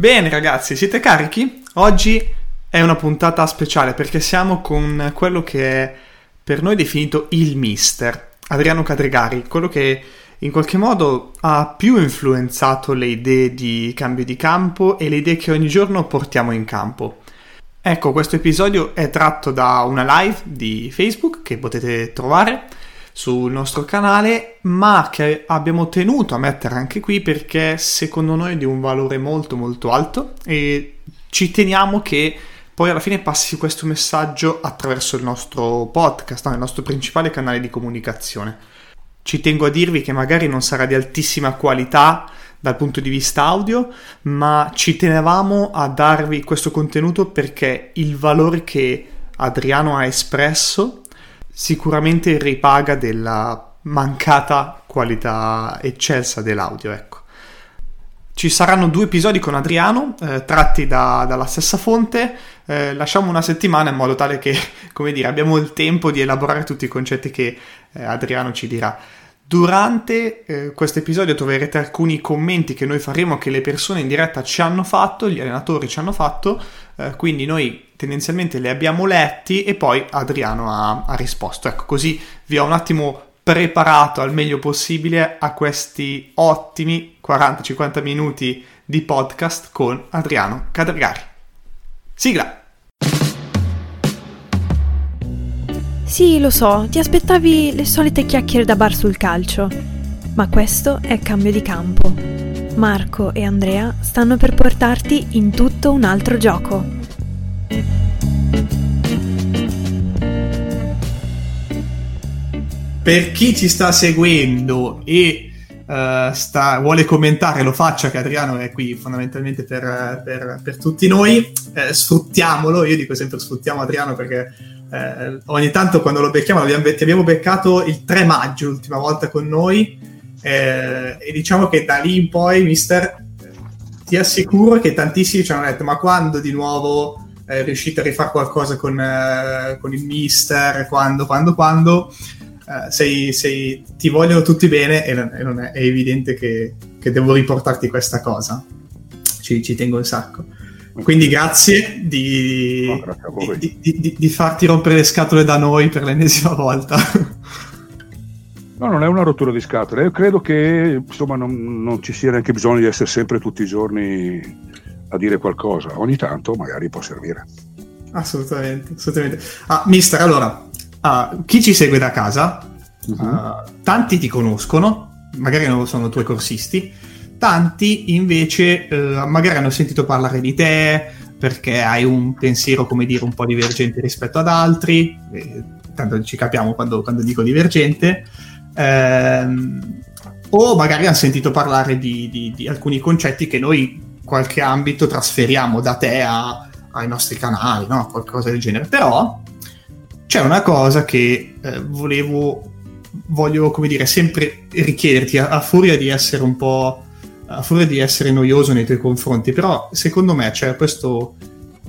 Bene ragazzi, siete carichi? Oggi è una puntata speciale perché siamo con quello che è per noi definito il mister, Adriano Cadregari, quello che in qualche modo ha più influenzato le idee di cambio di campo e le idee che ogni giorno portiamo in campo. Ecco, questo episodio è tratto da una live di Facebook che potete trovare sul nostro canale, ma che abbiamo tenuto a mettere anche qui perché secondo noi è di un valore molto molto alto e ci teniamo che poi alla fine passi questo messaggio attraverso il nostro podcast, no? il nostro principale canale di comunicazione. Ci tengo a dirvi che magari non sarà di altissima qualità dal punto di vista audio, ma ci tenevamo a darvi questo contenuto perché il valore che Adriano ha espresso sicuramente ripaga della mancata qualità eccelsa dell'audio, ecco. Ci saranno due episodi con Adriano, eh, tratti da, dalla stessa fonte. Eh, lasciamo una settimana in modo tale che, come dire, abbiamo il tempo di elaborare tutti i concetti che eh, Adriano ci dirà. Durante eh, questo episodio troverete alcuni commenti che noi faremo, che le persone in diretta ci hanno fatto, gli allenatori ci hanno fatto, eh, quindi noi tendenzialmente li abbiamo letti e poi Adriano ha, ha risposto. Ecco, così vi ho un attimo preparato al meglio possibile a questi ottimi 40-50 minuti di podcast con Adriano Cadregari. Sigla! Sì, lo so, ti aspettavi le solite chiacchiere da bar sul calcio, ma questo è cambio di campo. Marco e Andrea stanno per portarti in tutto un altro gioco. Per chi ci sta seguendo e Uh, sta, vuole commentare, lo faccia, che Adriano è qui fondamentalmente per, per, per tutti noi. Eh, sfruttiamolo, io dico sempre sfruttiamo Adriano perché eh, ogni tanto quando lo becchiamo, ti abbiamo beccato il 3 maggio l'ultima volta con noi eh, e diciamo che da lì in poi, mister, ti assicuro che tantissimi ci hanno detto ma quando di nuovo eh, riuscite a rifare qualcosa con, eh, con il mister, quando, quando, quando, eh, sei, sei, ti vogliono tutti bene e non, e non è, è, evidente che, che, devo riportarti questa cosa. Ci, ci tengo un sacco. Quindi grazie di, no, grazie di, di, di, farti rompere le scatole da noi per l'ennesima volta. No, non è una rottura di scatole. Io credo che insomma, non, non, ci sia neanche bisogno di essere sempre tutti i giorni a dire qualcosa. Ogni tanto magari può servire. Assolutamente, assolutamente. Ah, mister, allora, uh, chi ci segue da casa, uh-huh. uh, tanti ti conoscono, magari non sono tuoi corsisti Tanti invece eh, magari hanno sentito parlare di te perché hai un pensiero, come dire, un po' divergente rispetto ad altri, eh, tanto ci capiamo quando, quando dico divergente, ehm, o magari hanno sentito parlare di, di, di, alcuni concetti che noi qualche ambito trasferiamo da te a, ai nostri canali, no? qualcosa del genere. Però c'è una cosa che eh, volevo, voglio, come dire, sempre richiederti a, a furia di essere un po' a furia di essere noioso nei tuoi confronti, però secondo me c'è questo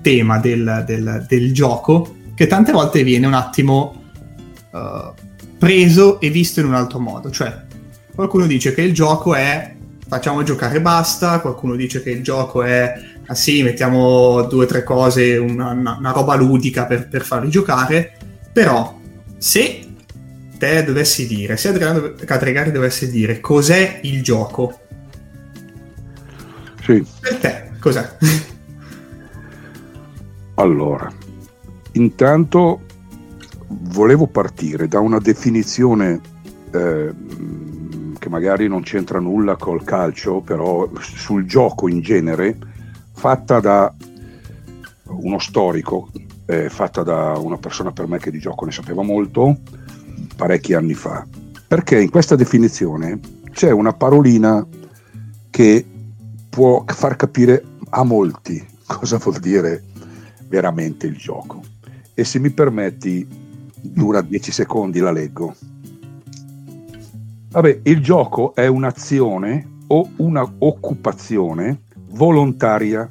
tema del, del, del gioco che tante volte viene un attimo uh, preso e visto in un altro modo. Cioè, qualcuno dice che il gioco è facciamo giocare e basta, qualcuno dice che il gioco è ah sì, mettiamo due o tre cose, una, una, roba ludica per, per, farli giocare, però se te dovessi dire, se Adriano Cadregari dovesse dire cos'è il gioco, sì. Per te, cos'è? allora, intanto volevo partire da una definizione eh, magari non c'entra nulla col calcio, però sul gioco in genere, fatta da uno storico, eh, fatta da una persona per me che di gioco ne sapeva molto, parecchi anni fa. Perché in questa definizione c'è una parolina che può far capire a molti cosa vuol dire veramente il gioco. E se mi permetti, dura 10 secondi, la leggo. Vabbè, il gioco è un'azione o una occupazione volontaria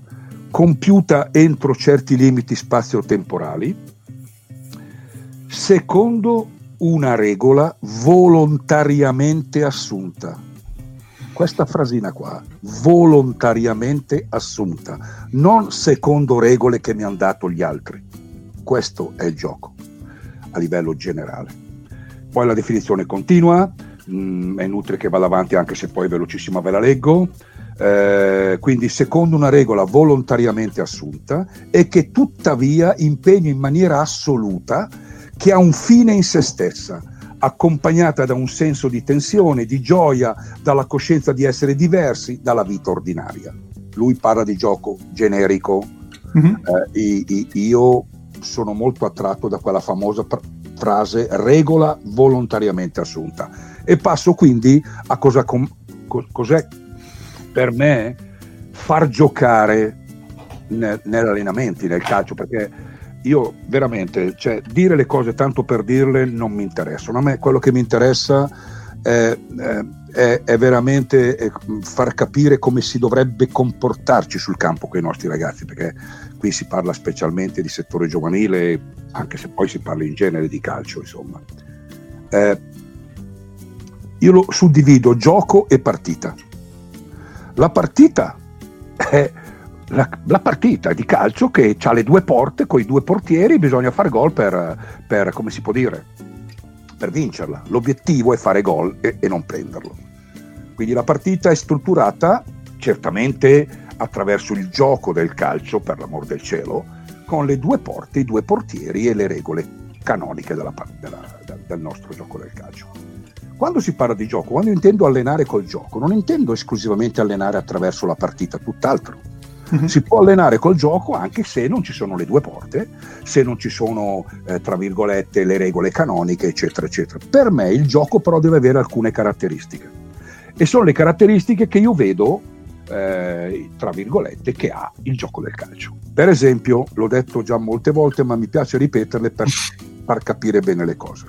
compiuta entro certi limiti spazio-temporali, secondo una regola volontariamente assunta questa frasina qua, volontariamente assunta, non secondo regole che mi hanno dato gli altri. Questo è il gioco a livello generale. Poi la definizione continua, mh, mm, è inutile che vada avanti anche se poi velocissima ve la leggo. Eh, quindi secondo una regola volontariamente assunta e che tuttavia impegna in maniera assoluta che ha un fine in se stessa, accompagnata da un senso di tensione, di gioia, dalla coscienza di essere diversi dalla vita ordinaria. Lui parla di gioco generico, mm-hmm. eh, io sono molto attratto da quella famosa pr- frase regola volontariamente assunta e passo quindi a cosa com- co- cos'è per me far giocare nel, negli allenamenti, nel calcio, perché io veramente, cioè, dire le cose tanto per dirle non mi interessano. A me quello che mi interessa è, è, è veramente far capire come si dovrebbe comportarci sul campo con i nostri ragazzi, perché qui si parla specialmente di settore giovanile, anche se poi si parla in genere di calcio, insomma. Eh, io lo suddivido gioco e partita. La partita è la, la, partita di calcio che ha le due porte con i due portieri, bisogna fare gol per, per, come si può dire, per vincerla. L'obiettivo è fare gol e, e non prenderlo. Quindi la partita è strutturata certamente attraverso il gioco del calcio, per l'amor del cielo, con le due porte, i due portieri e le regole canoniche della, della, del nostro gioco del calcio. Quando si parla di gioco, quando intendo allenare col gioco, non intendo esclusivamente allenare attraverso la partita, tutt'altro Mm-hmm. Si può allenare col gioco anche se non ci sono le due porte, se non ci sono, eh, tra virgolette, le regole canoniche, eccetera, eccetera. Per me il gioco però deve avere alcune caratteristiche. E sono le caratteristiche che io vedo, eh, tra virgolette, che ha il gioco del calcio. Per esempio, l'ho detto già molte volte, ma mi piace ripeterle per far capire bene le cose.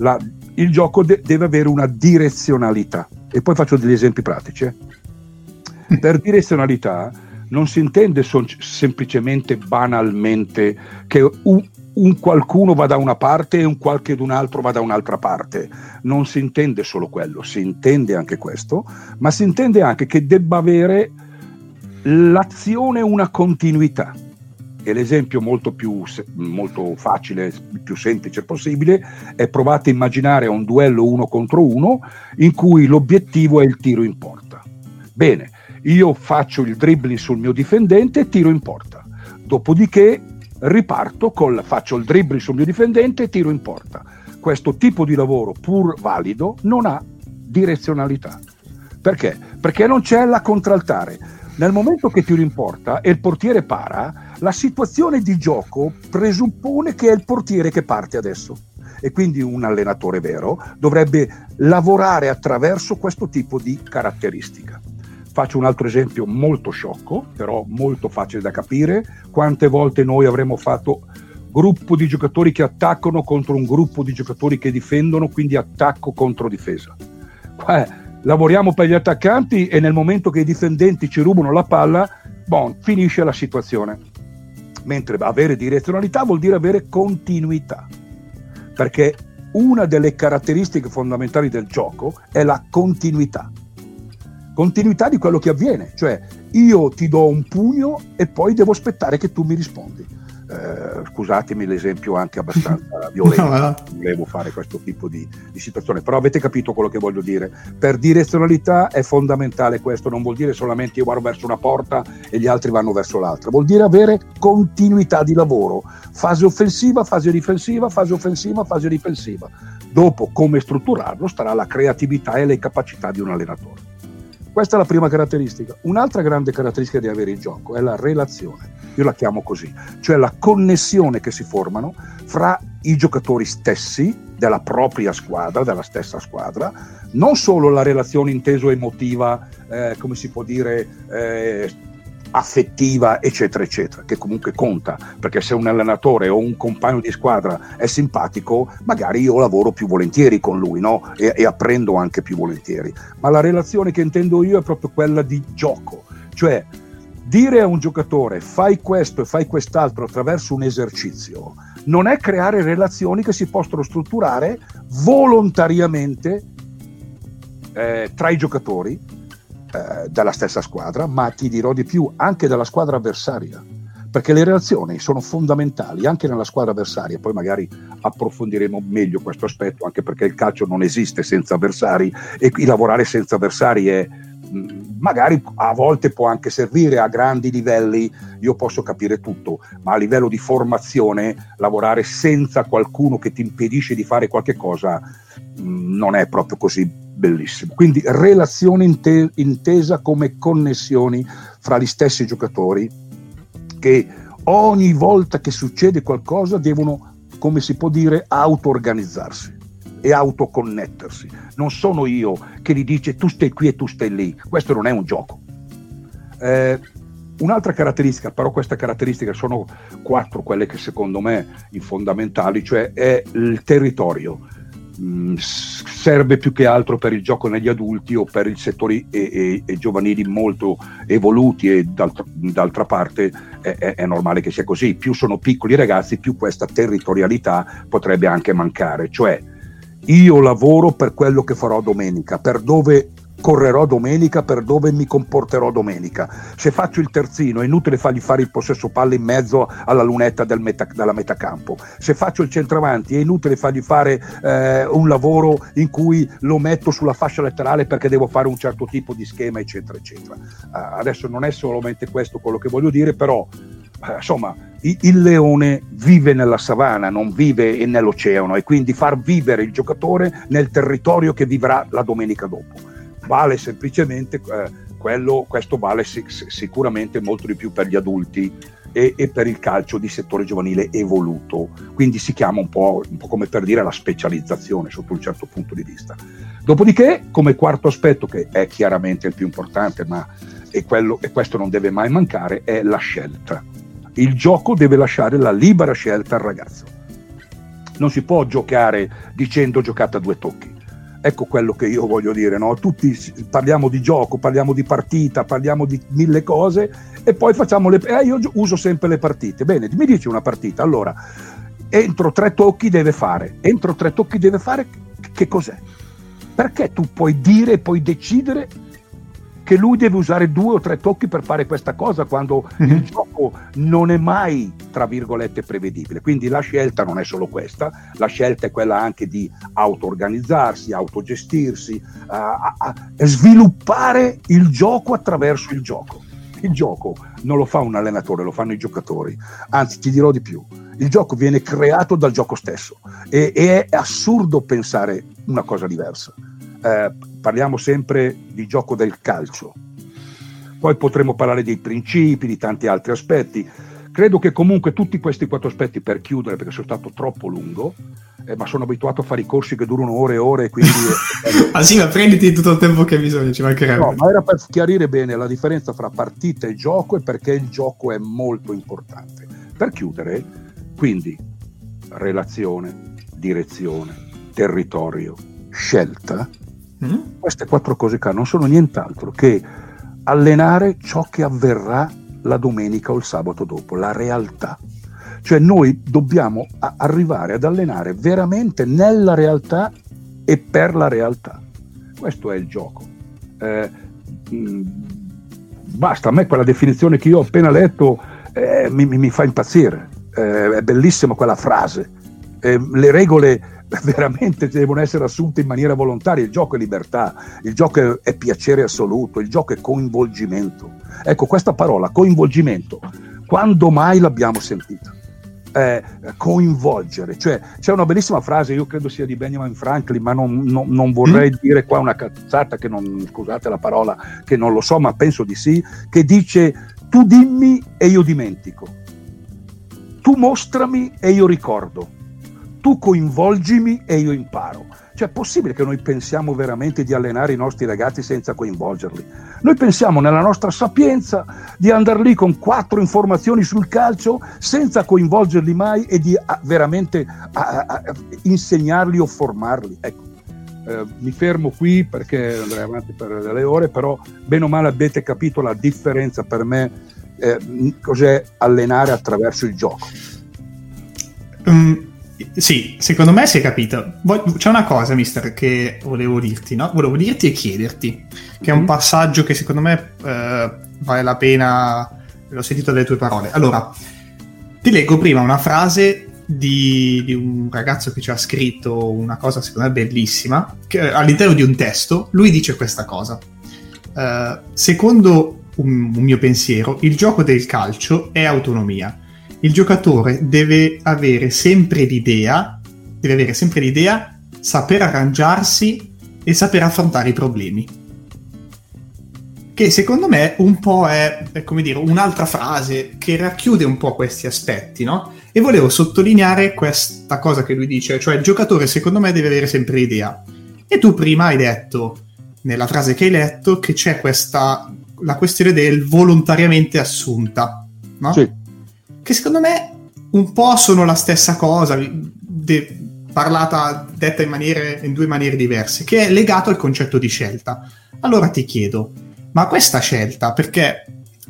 La, il gioco de- deve avere una direzionalità. E poi faccio degli esempi pratici. Eh. Per direzionalità non si intende son- semplicemente banalmente che un, un, qualcuno va da una parte e un qualche d'un altro va da un'altra parte. Non si intende solo quello, si intende anche questo, ma si intende anche che debba avere l'azione una continuità. E l'esempio molto più molto facile, più semplice possibile è provate a immaginare un duello uno contro uno in cui l'obiettivo è il tiro in porta. Bene, io faccio il dribbling sul mio difendente e tiro in porta. Dopodiché riparto, col, faccio il dribbling sul mio difendente e tiro in porta. Questo tipo di lavoro, pur valido, non ha direzionalità. Perché? Perché non c'è la contraltare. Nel momento che tiro in porta e il portiere para, la situazione di gioco presuppone che è il portiere che parte adesso. E quindi un allenatore vero dovrebbe lavorare attraverso questo tipo di caratteristica. Faccio un altro esempio molto sciocco, però molto facile da capire. Quante volte noi avremmo fatto gruppo di giocatori che attaccano contro un gruppo di giocatori che difendono, quindi attacco contro difesa. Eh, lavoriamo per gli attaccanti e nel momento che i difendenti ci rubano la palla, bon, finisce la situazione. Mentre avere direzionalità vuol dire avere continuità, perché una delle caratteristiche fondamentali del gioco è la continuità continuità di quello che avviene, cioè io ti do un pugno e poi devo aspettare che tu mi rispondi. Eh, scusatemi l'esempio anche abbastanza violento, no, volevo fare questo tipo di, di, situazione, però avete capito quello che voglio dire. Per direzionalità è fondamentale questo, non vuol dire solamente io vado verso una porta e gli altri vanno verso l'altra, vuol dire avere continuità di lavoro, fase offensiva, fase difensiva, fase offensiva, fase difensiva. Dopo come strutturarlo starà la creatività e le capacità di un allenatore. Questa è la prima caratteristica. Un'altra grande caratteristica di avere il gioco è la relazione, io la chiamo così, cioè la connessione che si formano fra i giocatori stessi della propria squadra, della stessa squadra, non solo la relazione inteso emotiva, eh, come si può dire, eh, affettiva, eccetera, eccetera, che comunque conta, perché se un allenatore o un compagno di squadra è simpatico, magari io lavoro più volentieri con lui, no? E, e apprendo anche più volentieri. Ma la relazione che intendo io è proprio quella di gioco, cioè dire a un giocatore fai questo e fai quest'altro attraverso un esercizio, non è creare relazioni che si possono strutturare volontariamente eh, tra i giocatori eh, dalla stessa squadra, ma ti dirò di più, anche dalla squadra avversaria perché le relazioni sono fondamentali anche nella squadra avversaria, poi magari approfondiremo meglio questo aspetto, anche perché il calcio non esiste senza avversari e qui lavorare senza avversari è magari a volte può anche servire a grandi livelli, io posso capire tutto, ma a livello di formazione lavorare senza qualcuno che ti impedisce di fare qualche cosa non è proprio così bellissimo. Quindi relazione inte- intesa come connessioni fra gli stessi giocatori che ogni volta che succede qualcosa devono, come si può dire, auto-organizzarsi e autoconnettersi. Non sono io che gli dice tu stai qui e tu stai lì. Questo non è un gioco. Eh, un'altra caratteristica, però queste caratteristiche sono quattro quelle che secondo me sono fondamentali, cioè è il territorio. Mm, serve più che altro per il gioco negli adulti o per i settori e, e, e giovanili molto evoluti e d'altra, d'altra parte è, è, è, normale che sia così. Più sono piccoli i ragazzi, più questa territorialità potrebbe anche mancare. Cioè, io lavoro per quello che farò domenica, per dove correrò domenica, per dove mi comporterò domenica. Se faccio il terzino è inutile fargli fare il possesso palla in mezzo alla lunetta del meta, della metacampo. Se faccio il centravanti è inutile fargli fare eh, un lavoro in cui lo metto sulla fascia laterale perché devo fare un certo tipo di schema, eccetera, eccetera. Uh, adesso non è solamente questo quello che voglio dire, però insomma il leone vive nella savana, non vive nell'oceano e quindi far vivere il giocatore nel territorio che vivrà la domenica dopo. Vale semplicemente eh, quello, questo vale sic- sicuramente molto di più per gli adulti e, e, per il calcio di settore giovanile evoluto. Quindi si chiama un po', un po' come per dire la specializzazione sotto un certo punto di vista. Dopodiché, come quarto aspetto, che è chiaramente il più importante, ma è quello, e questo non deve mai mancare, è la scelta il gioco deve lasciare la libera scelta al ragazzo. Non si può giocare dicendo giocate a due tocchi. Ecco quello che io voglio dire, no? Tutti parliamo di gioco, parliamo di partita, parliamo di mille cose e poi facciamo le... Eh, io uso sempre le partite. Bene, mi dici una partita. Allora, entro tre tocchi deve fare. Entro tre tocchi deve fare che cos'è? Perché tu puoi dire puoi decidere che lui deve usare due o tre tocchi per fare questa cosa quando mm-hmm. il gioco non è mai, tra virgolette, prevedibile. Quindi la scelta non è solo questa, la scelta è quella anche di auto-organizzarsi, autogestirsi, uh, a, a sviluppare il gioco attraverso il gioco. Il gioco non lo fa un allenatore, lo fanno i giocatori. Anzi, ti dirò di più, il gioco viene creato dal gioco stesso e, e è assurdo pensare una cosa diversa. Eh, parliamo sempre di gioco del calcio. Poi potremo parlare dei principi, di tanti altri aspetti. Credo che comunque tutti questi quattro aspetti, per chiudere, perché sono stato troppo lungo, eh, ma sono abituato a fare i corsi che durano ore e ore, quindi... ah sì, ma prenditi tutto il tempo che hai bisogno, ci mancherebbe. No, ma era per chiarire bene la differenza fra partita e gioco e perché il gioco è molto importante. Per chiudere, quindi, relazione, direzione, territorio, scelta, Mm? Queste quattro cose qua non sono nient'altro che allenare ciò che avverrà la domenica o il sabato dopo, la realtà. Cioè noi dobbiamo a- arrivare ad allenare veramente nella realtà e per la realtà. Questo è il gioco. Eh, mh, mm, basta, a me quella definizione che io ho appena letto eh, mi, mi, fa impazzire. Eh, è bellissima quella frase. Eh, le regole veramente devono essere assunte in maniera volontaria. Il gioco è libertà, il gioco è, piacere assoluto, il gioco è coinvolgimento. Ecco, questa parola, coinvolgimento, quando mai l'abbiamo sentita? Eh, coinvolgere, cioè c'è una bellissima frase, io credo sia di Benjamin Franklin, ma non, non, non vorrei mm. dire qua una cazzata che non, scusate la parola, che non lo so, ma penso di sì, che dice tu dimmi e io dimentico, tu mostrami e io ricordo tu coinvolgimi e io imparo. Cioè è possibile che noi pensiamo veramente di allenare i nostri ragazzi senza coinvolgerli? Noi pensiamo nella nostra sapienza di andare lì con quattro informazioni sul calcio senza coinvolgerli mai e di a, veramente a, a, insegnarli o formarli. Ecco, eh, mi fermo qui perché andrei avanti per delle ore, però bene o male avete capito la differenza per me eh, cos'è allenare attraverso il gioco. Um sì, secondo me si è capito. C'è una cosa, mister, che volevo dirti, no? Volevo dirti e chiederti, che è un mm. passaggio che secondo me eh, vale la pena, l'ho sentito dalle tue parole. Allora, ti leggo prima una frase di, di, un ragazzo che ci ha scritto una cosa secondo me bellissima, che, all'interno di un testo, lui dice questa cosa. Uh, secondo un, un mio pensiero, il gioco del calcio è autonomia il giocatore deve avere sempre l'idea, deve avere sempre l'idea, saper arrangiarsi e saper affrontare i problemi. Che secondo me un po' è, è come dire, un'altra frase che racchiude un po' questi aspetti, no? E volevo sottolineare questa cosa che lui dice, cioè il giocatore secondo me deve avere sempre l'idea. E tu prima hai detto, nella frase che hai letto, che c'è questa, la questione del volontariamente assunta, no? Sì che secondo me un po' sono la stessa cosa, de- parlata, detta in, maniere, in due maniere diverse, che è legato al concetto di scelta. Allora ti chiedo, ma questa scelta, perché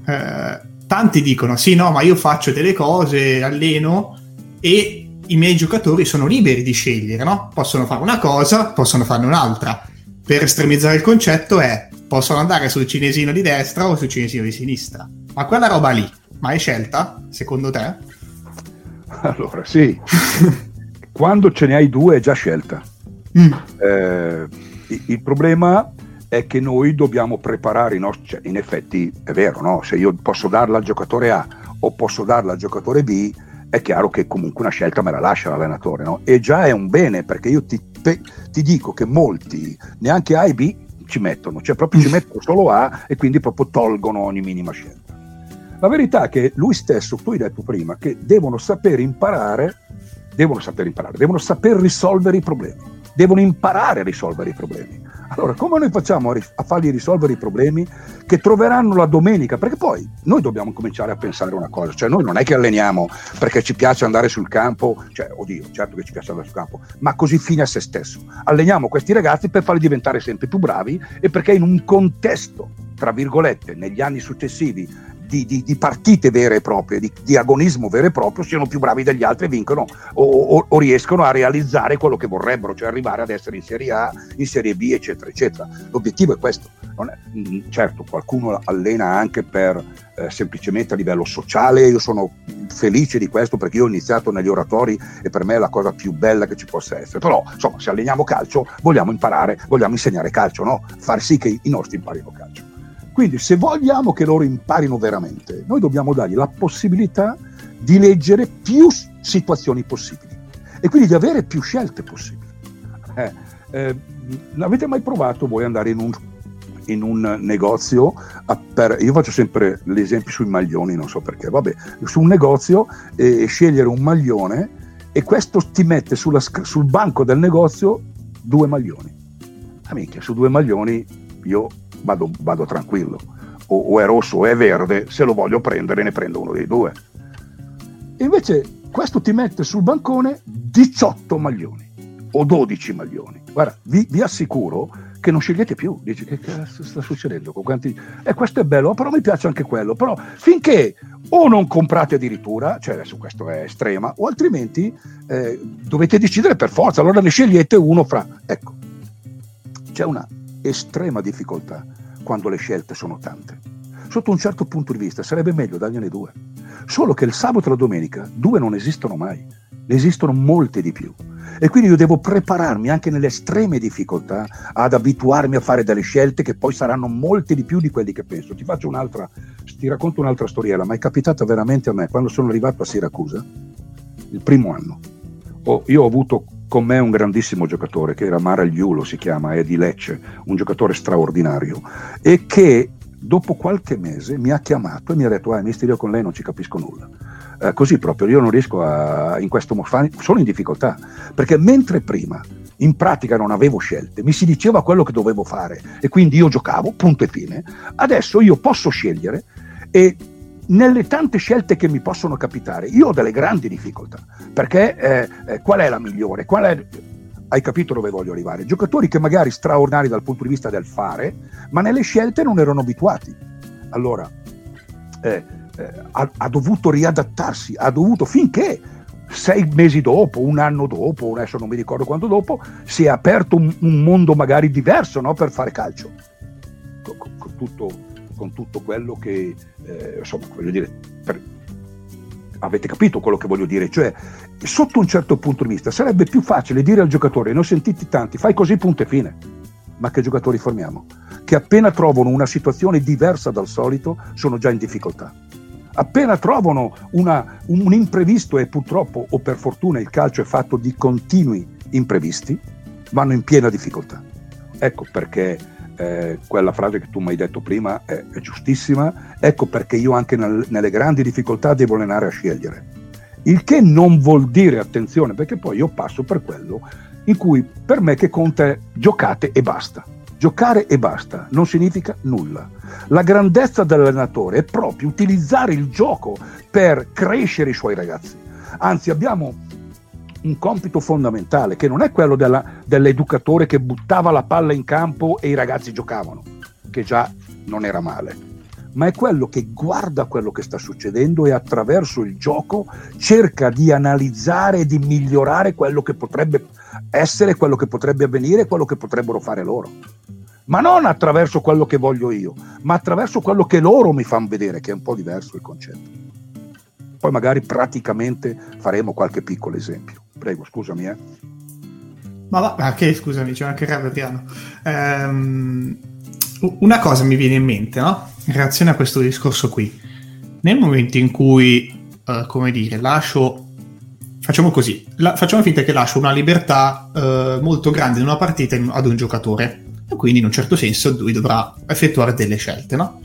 eh, tanti dicono sì, no, ma io faccio delle cose, alleno e i miei giocatori sono liberi di scegliere, no? Possono fare una cosa, possono farne un'altra. Per estremizzare il concetto è possono andare sul cinesino di destra o sul cinesino di sinistra. Ma quella roba lì ma è scelta, secondo te? Allora, sì. Quando ce ne hai due è già scelta. Mm. Eh, il problema è che noi dobbiamo preparare i nostri... Cioè, in effetti è vero, no? Se io posso darla al giocatore A o posso darla al giocatore B, è chiaro che comunque una scelta me la lascia l'allenatore, no? E già è un bene, perché io ti, pe, ti dico che molti, neanche A e B, ci mettono, cioè proprio ci mm. mettono solo A e quindi proprio tolgono ogni minima scelta. La verità è che lui stesso, tu hai detto prima, che devono saper imparare, devono saper imparare, devono saper risolvere i problemi, devono imparare a risolvere i problemi. Allora, come noi facciamo a, ri- a fargli risolvere i problemi che troveranno la domenica? Perché poi noi dobbiamo cominciare a pensare una cosa, cioè noi non è che alleniamo perché ci piace andare sul campo, cioè, oddio, certo che ci piace andare sul campo, ma così fine a se stesso. Alleniamo questi ragazzi per farli diventare sempre più bravi e perché in un contesto, tra virgolette, negli anni successivi di, di, di, partite vere e proprie, di, di, agonismo vero e proprio, siano più bravi degli altri e vincono o, o, o, riescono a realizzare quello che vorrebbero, cioè arrivare ad essere in Serie A, in Serie B, eccetera, eccetera. L'obiettivo è questo. È, mm, certo, qualcuno allena anche per eh, semplicemente a livello sociale, io sono felice di questo perché io ho iniziato negli oratori e per me è la cosa più bella che ci possa essere. Però, insomma, se alleniamo calcio, vogliamo imparare, vogliamo insegnare calcio, no? Far sì che i nostri imparino calcio. Quindi se vogliamo che loro imparino veramente, noi dobbiamo dargli la possibilità di leggere più situazioni possibili e quindi di avere più scelte possibili. Eh, eh, avete mai provato voi andare in un, in un negozio? Per, io faccio sempre l'esempio sui maglioni, non so perché, vabbè, su un negozio e eh, scegliere un maglione e questo ti mette sulla, sul banco del negozio due maglioni. Amica, su due maglioni io vado, vado tranquillo. O, o, è rosso o è verde, se lo voglio prendere ne prendo uno dei due. Invece questo ti mette sul bancone 18 maglioni o 12 maglioni. Guarda, vi, vi assicuro che non scegliete più. Dici che cazzo sta succedendo? Con quanti... E eh, questo è bello, però mi piace anche quello. Però finché o non comprate addirittura, cioè adesso questo è estrema, o altrimenti eh, dovete decidere per forza. Allora ne scegliete uno fra... Ecco, c'è una estrema difficoltà quando le scelte sono tante. Sotto un certo punto di vista sarebbe meglio dargliene due. Solo che il sabato e la domenica due non esistono mai, ne esistono molte di più. E quindi io devo prepararmi anche nelle estreme difficoltà ad abituarmi a fare delle scelte che poi saranno molte di più di quelli che penso. Ti faccio un'altra, ti racconto un'altra storiella, ma è capitata veramente a me quando sono arrivato a Siracusa, il primo anno. Oh, io ho avuto con me un grandissimo giocatore che era Mara Liulo, si chiama, è di Lecce, un giocatore straordinario. E che dopo qualche mese mi ha chiamato e mi ha detto ah mister io con lei non ci capisco nulla. Eh, così proprio io non riesco a in questo sono in difficoltà. Perché mentre prima in pratica non avevo scelte mi si diceva quello che dovevo fare e quindi io giocavo punto e fine. Adesso io posso scegliere e nelle tante scelte che mi possono capitare, io ho delle grandi difficoltà, perché eh, eh, qual è la migliore? Qual è, hai capito dove voglio arrivare? Giocatori che magari straordinari dal punto di vista del fare, ma nelle scelte non erano abituati. Allora, eh, eh ha, ha, dovuto riadattarsi, ha dovuto finché sei mesi dopo, un anno dopo, adesso non mi ricordo quanto dopo, si è aperto un, un mondo magari diverso no, per fare calcio. Con, tutto, con, tutto, quello che, eh, insomma, voglio dire, per, avete capito quello che voglio dire? Cioè, sotto un certo punto di vista sarebbe più facile dire al giocatore, ne ho sentiti tanti, fai così, punto e fine. Ma che giocatori formiamo? Che appena trovano una situazione diversa dal solito sono già in difficoltà appena trovano una, un imprevisto e purtroppo o per fortuna il calcio è fatto di continui imprevisti, vanno in piena difficoltà. Ecco perché eh, quella frase che tu mi hai detto prima è, è giustissima, ecco perché io anche nel, nelle grandi difficoltà devo allenare a scegliere. Il che non vuol dire, attenzione, perché poi io passo per quello in cui per me che conta è giocate e basta. Giocare e basta non significa nulla. La grandezza dell'allenatore è proprio utilizzare il gioco per crescere i suoi ragazzi. Anzi, abbiamo un compito fondamentale che non è quello della, dell'educatore che buttava la palla in campo e i ragazzi giocavano, che già non era male, ma è quello che guarda quello che sta succedendo e attraverso il gioco cerca di analizzare e di migliorare quello che potrebbe essere, quello che potrebbe avvenire, quello che potrebbero fare loro ma non attraverso quello che voglio io, ma attraverso quello che loro mi fanno vedere, che è un po' diverso il concetto. Poi magari praticamente faremo qualche piccolo esempio. Prego, scusami. Eh. Ma va, ma scusami, c'è anche Adriano. Ehm, una cosa mi viene in mente, no? In reazione a questo discorso qui. Nel momento in cui, uh, come dire, lascio facciamo così, la, facciamo finta che lascio una libertà uh, molto grande in una partita in, ad un giocatore e quindi in un certo senso lui dovrà effettuare delle scelte, no?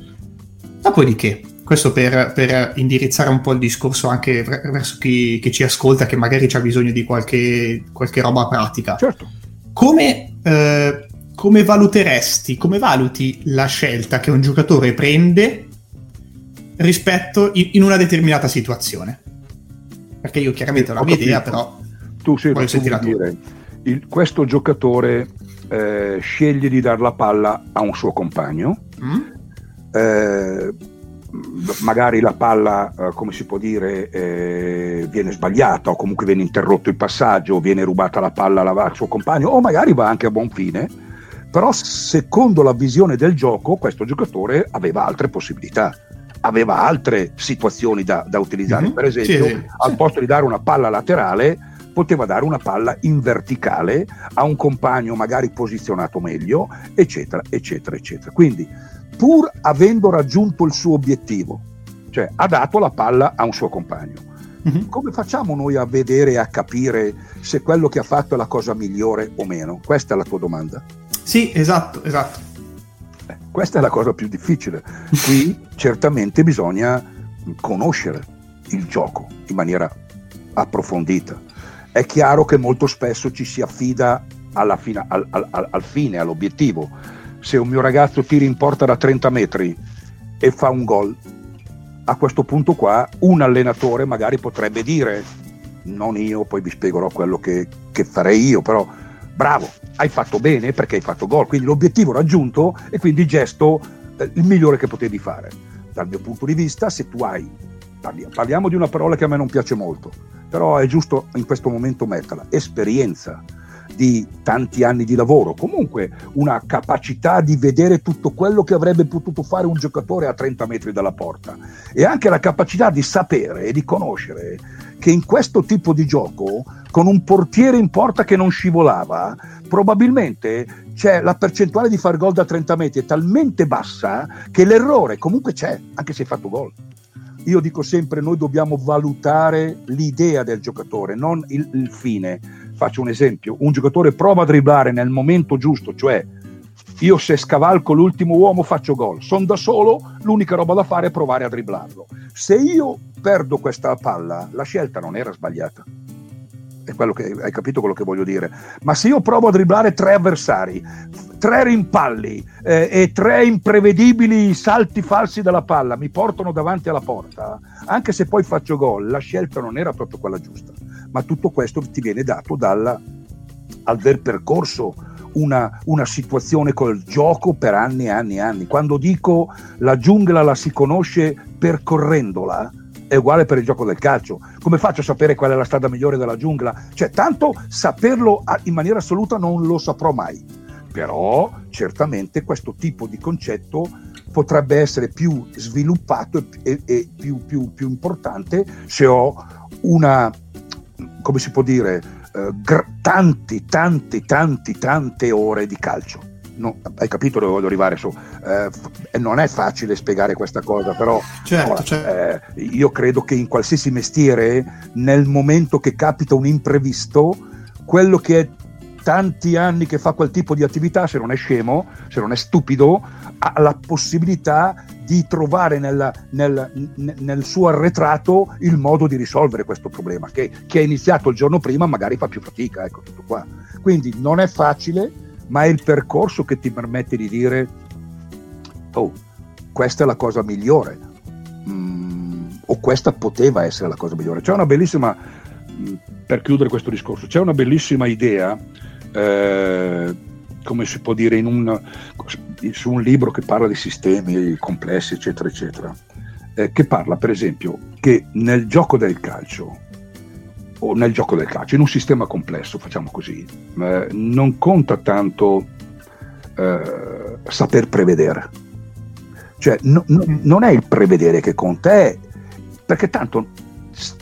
Dopodiché, questo per, per indirizzare un po' il discorso anche verso chi, chi ci ascolta, che magari ha bisogno di qualche, qualche roba pratica. Certo. Come, eh, come valuteresti, come valuti la scelta che un giocatore prende rispetto in, in una determinata situazione? Perché io chiaramente ho la mia idea, però tu sei voglio sentire dire, il, questo giocatore eh, sceglie di dare la palla a un suo compagno, mm. eh, magari la palla, eh, come si può dire, eh, viene sbagliata o comunque viene interrotto il passaggio, viene rubata la palla al suo compagno o magari va anche a buon fine, però secondo la visione del gioco questo giocatore aveva altre possibilità aveva altre situazioni da, da utilizzare. Mm-hmm. Per esempio, sì, al sì. posto di dare una palla laterale, poteva dare una palla in verticale a un compagno magari posizionato meglio, eccetera, eccetera, eccetera. Quindi, pur avendo raggiunto il suo obiettivo, cioè ha dato la palla a un suo compagno. Mm-hmm. Come facciamo noi a vedere e a capire se quello che ha fatto è la cosa migliore o meno? Questa è la tua domanda? Sì, esatto, esatto. Eh, questa è la cosa più difficile. Qui certamente bisogna conoscere il gioco in maniera approfondita è chiaro che molto spesso ci si affida fine, al, al, al, al, fine, all'obiettivo. Se un mio ragazzo tira in porta da 30 metri e fa un gol, a questo punto qua un allenatore magari potrebbe dire, non io, poi vi spiegherò quello che, che farei io, però bravo, hai fatto bene perché hai fatto gol, quindi l'obiettivo raggiunto e quindi il gesto eh, il migliore che potevi fare. Dal mio punto di vista, se tu hai, parliamo di una parola che a me non piace molto, però è giusto in questo momento metterla, esperienza di tanti anni di lavoro, comunque una capacità di vedere tutto quello che avrebbe potuto fare un giocatore a 30 metri dalla porta e anche la capacità di sapere e di conoscere che in questo tipo di gioco, con un portiere in porta che non scivolava, probabilmente c'è la percentuale di far gol da 30 metri è talmente bassa che l'errore comunque c'è, anche se hai fatto gol. Io dico sempre, noi dobbiamo valutare l'idea del giocatore, non il, il fine. Faccio un esempio, un giocatore prova a dribblare nel momento giusto, cioè io se scavalco l'ultimo uomo faccio gol, sono da solo, l'unica roba da fare è provare a dribblarlo. Se io perdo questa palla, la scelta non era sbagliata. Che hai capito quello che voglio dire. Ma se io provo a dribblare tre avversari, tre rimpalli eh, e tre imprevedibili salti falsi dalla palla mi portano davanti alla porta, anche se poi faccio gol, la scelta non era proprio quella giusta, ma tutto questo ti viene dato dal aver percorso una, una, situazione col gioco per anni e anni e anni. Quando dico la giungla la si conosce percorrendola, è uguale per il gioco del calcio. Come faccio a sapere qual è la strada migliore della giungla? Cioè, tanto saperlo in maniera assoluta non lo saprò mai. Però certamente questo tipo di concetto potrebbe essere più sviluppato e, e, e più, più, più, importante se ho una, come si può dire, eh, gr- tanti, tanti, tanti, tante ore di calcio no, hai capito dove voglio arrivare su. Eh, non è facile spiegare questa cosa, però certo, ora, certo. Eh, io credo che in qualsiasi mestiere, nel momento che capita un imprevisto, quello che è tanti anni che fa quel tipo di attività, se non è scemo, se non è stupido, ha la possibilità di trovare nella, nel, nel, suo arretrato il modo di risolvere questo problema, che, che è iniziato il giorno prima magari fa più fatica, ecco tutto qua. Quindi non è facile, ma è il percorso che ti permette di dire, oh, questa è la cosa migliore, mm, o questa poteva essere la cosa migliore. C'è una bellissima, mm, per chiudere questo discorso, c'è una bellissima idea, eh, come si può dire, un, su un libro che parla di sistemi complessi, eccetera, eccetera, eh, che parla per esempio che nel gioco del calcio, o nel gioco del calcio, in un sistema complesso, facciamo così, eh, non conta tanto eh, saper prevedere. Cioè, no, no, non è il prevedere che conta, è perché tanto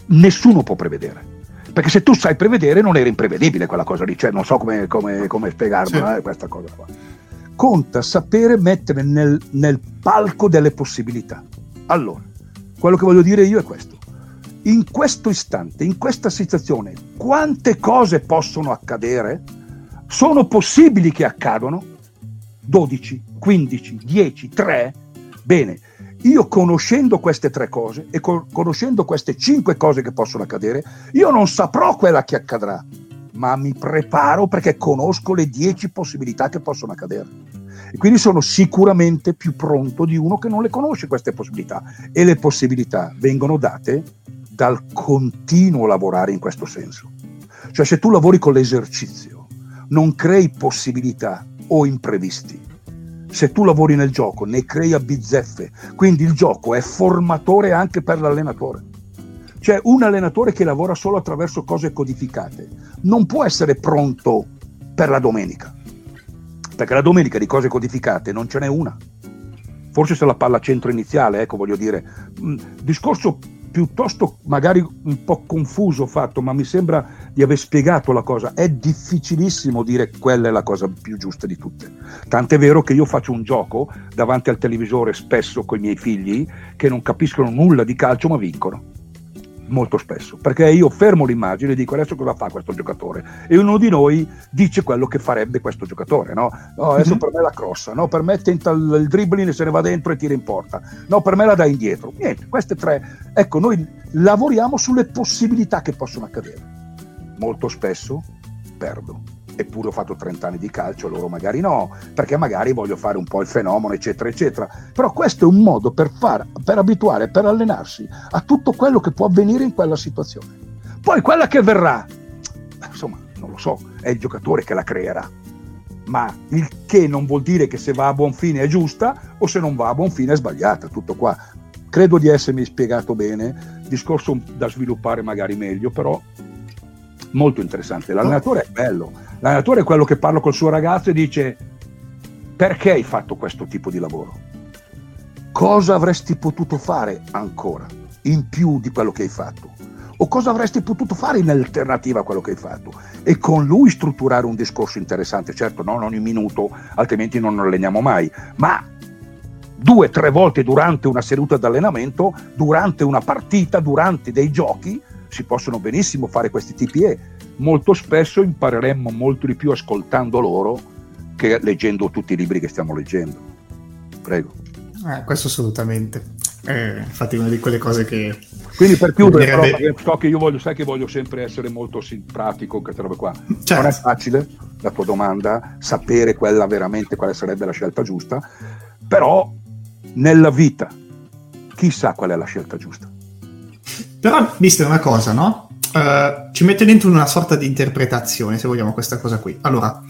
nessuno può prevedere. Perché se tu sai prevedere non era imprevedibile quella cosa lì, cioè non so come, come, come spiegarmela sì. eh, questa cosa qua. Conta sapere mettere nel, nel palco delle possibilità. Allora, quello che voglio dire io è questo in questo istante, in questa situazione, quante cose possono accadere? Sono possibili che accadano? 12, 15, 10, 3? Bene, io conoscendo queste tre cose e co- conoscendo queste cinque cose che possono accadere, io non saprò quella che accadrà, ma mi preparo perché conosco le dieci possibilità che possono accadere. E quindi sono sicuramente più pronto di uno che non le conosce queste possibilità. E le possibilità vengono date dal continuo lavorare in questo senso. Cioè se tu lavori con l'esercizio, non crei possibilità o imprevisti. Se tu lavori nel gioco, ne crei a bizzeffe. Quindi il gioco è formatore anche per l'allenatore. Cioè un allenatore che lavora solo attraverso cose codificate non può essere pronto per la domenica. Perché la domenica di cose codificate non ce n'è una. Forse se la palla centro iniziale, ecco voglio dire. Discorso piuttosto magari un po' confuso fatto, ma mi sembra di aver spiegato la cosa. È difficilissimo dire quella è la cosa più giusta di tutte. Tant'è vero che io faccio un gioco davanti al televisore spesso con i miei figli che non capiscono nulla di calcio ma vincono molto spesso, perché io fermo l'immagine e dico adesso cosa fa questo giocatore e uno di noi dice quello che farebbe questo giocatore, no? no adesso mm-hmm. per me la crossa, no? per me tenta il dribbling e se ne va dentro e tira in porta, no per me la dà indietro, niente, queste tre, ecco noi lavoriamo sulle possibilità che possono accadere, molto spesso perdo eppure ho fatto 30 anni di calcio, loro magari no, perché magari voglio fare un po' il fenomeno, eccetera, eccetera. Però questo è un modo per, far, per abituare, per allenarsi a tutto quello che può avvenire in quella situazione. Poi quella che verrà, insomma, non lo so, è il giocatore che la creerà. Ma il che non vuol dire che se va a buon fine è giusta o se non va a buon fine è sbagliata, tutto qua. Credo di essermi spiegato bene, discorso da sviluppare magari meglio, però molto interessante. L'allenatore è bello, L'allenatore è quello che parla col suo ragazzo e dice perché hai fatto questo tipo di lavoro? Cosa avresti potuto fare ancora in più di quello che hai fatto? O cosa avresti potuto fare in alternativa a quello che hai fatto? E con lui strutturare un discorso interessante, certo non ogni minuto, altrimenti non alleniamo mai, ma due o tre volte durante una seduta di allenamento, durante una partita, durante dei giochi, si possono benissimo fare questi TPE molto spesso impareremmo molto di più ascoltando loro che leggendo tutti i libri che stiamo leggendo. Prego. Eh, questo assolutamente. Eh, infatti, una di quelle cose che. Quindi, per chiudere, però, so che io voglio, sai che voglio sempre essere molto pratico queste robe qua. Certo. Non è facile la tua domanda, sapere quella veramente quale sarebbe la scelta giusta, però nella vita chi sa qual è la scelta giusta? Però, vista una cosa, no? Uh, ci mette dentro una sorta di interpretazione, se vogliamo, questa cosa qui. Allora,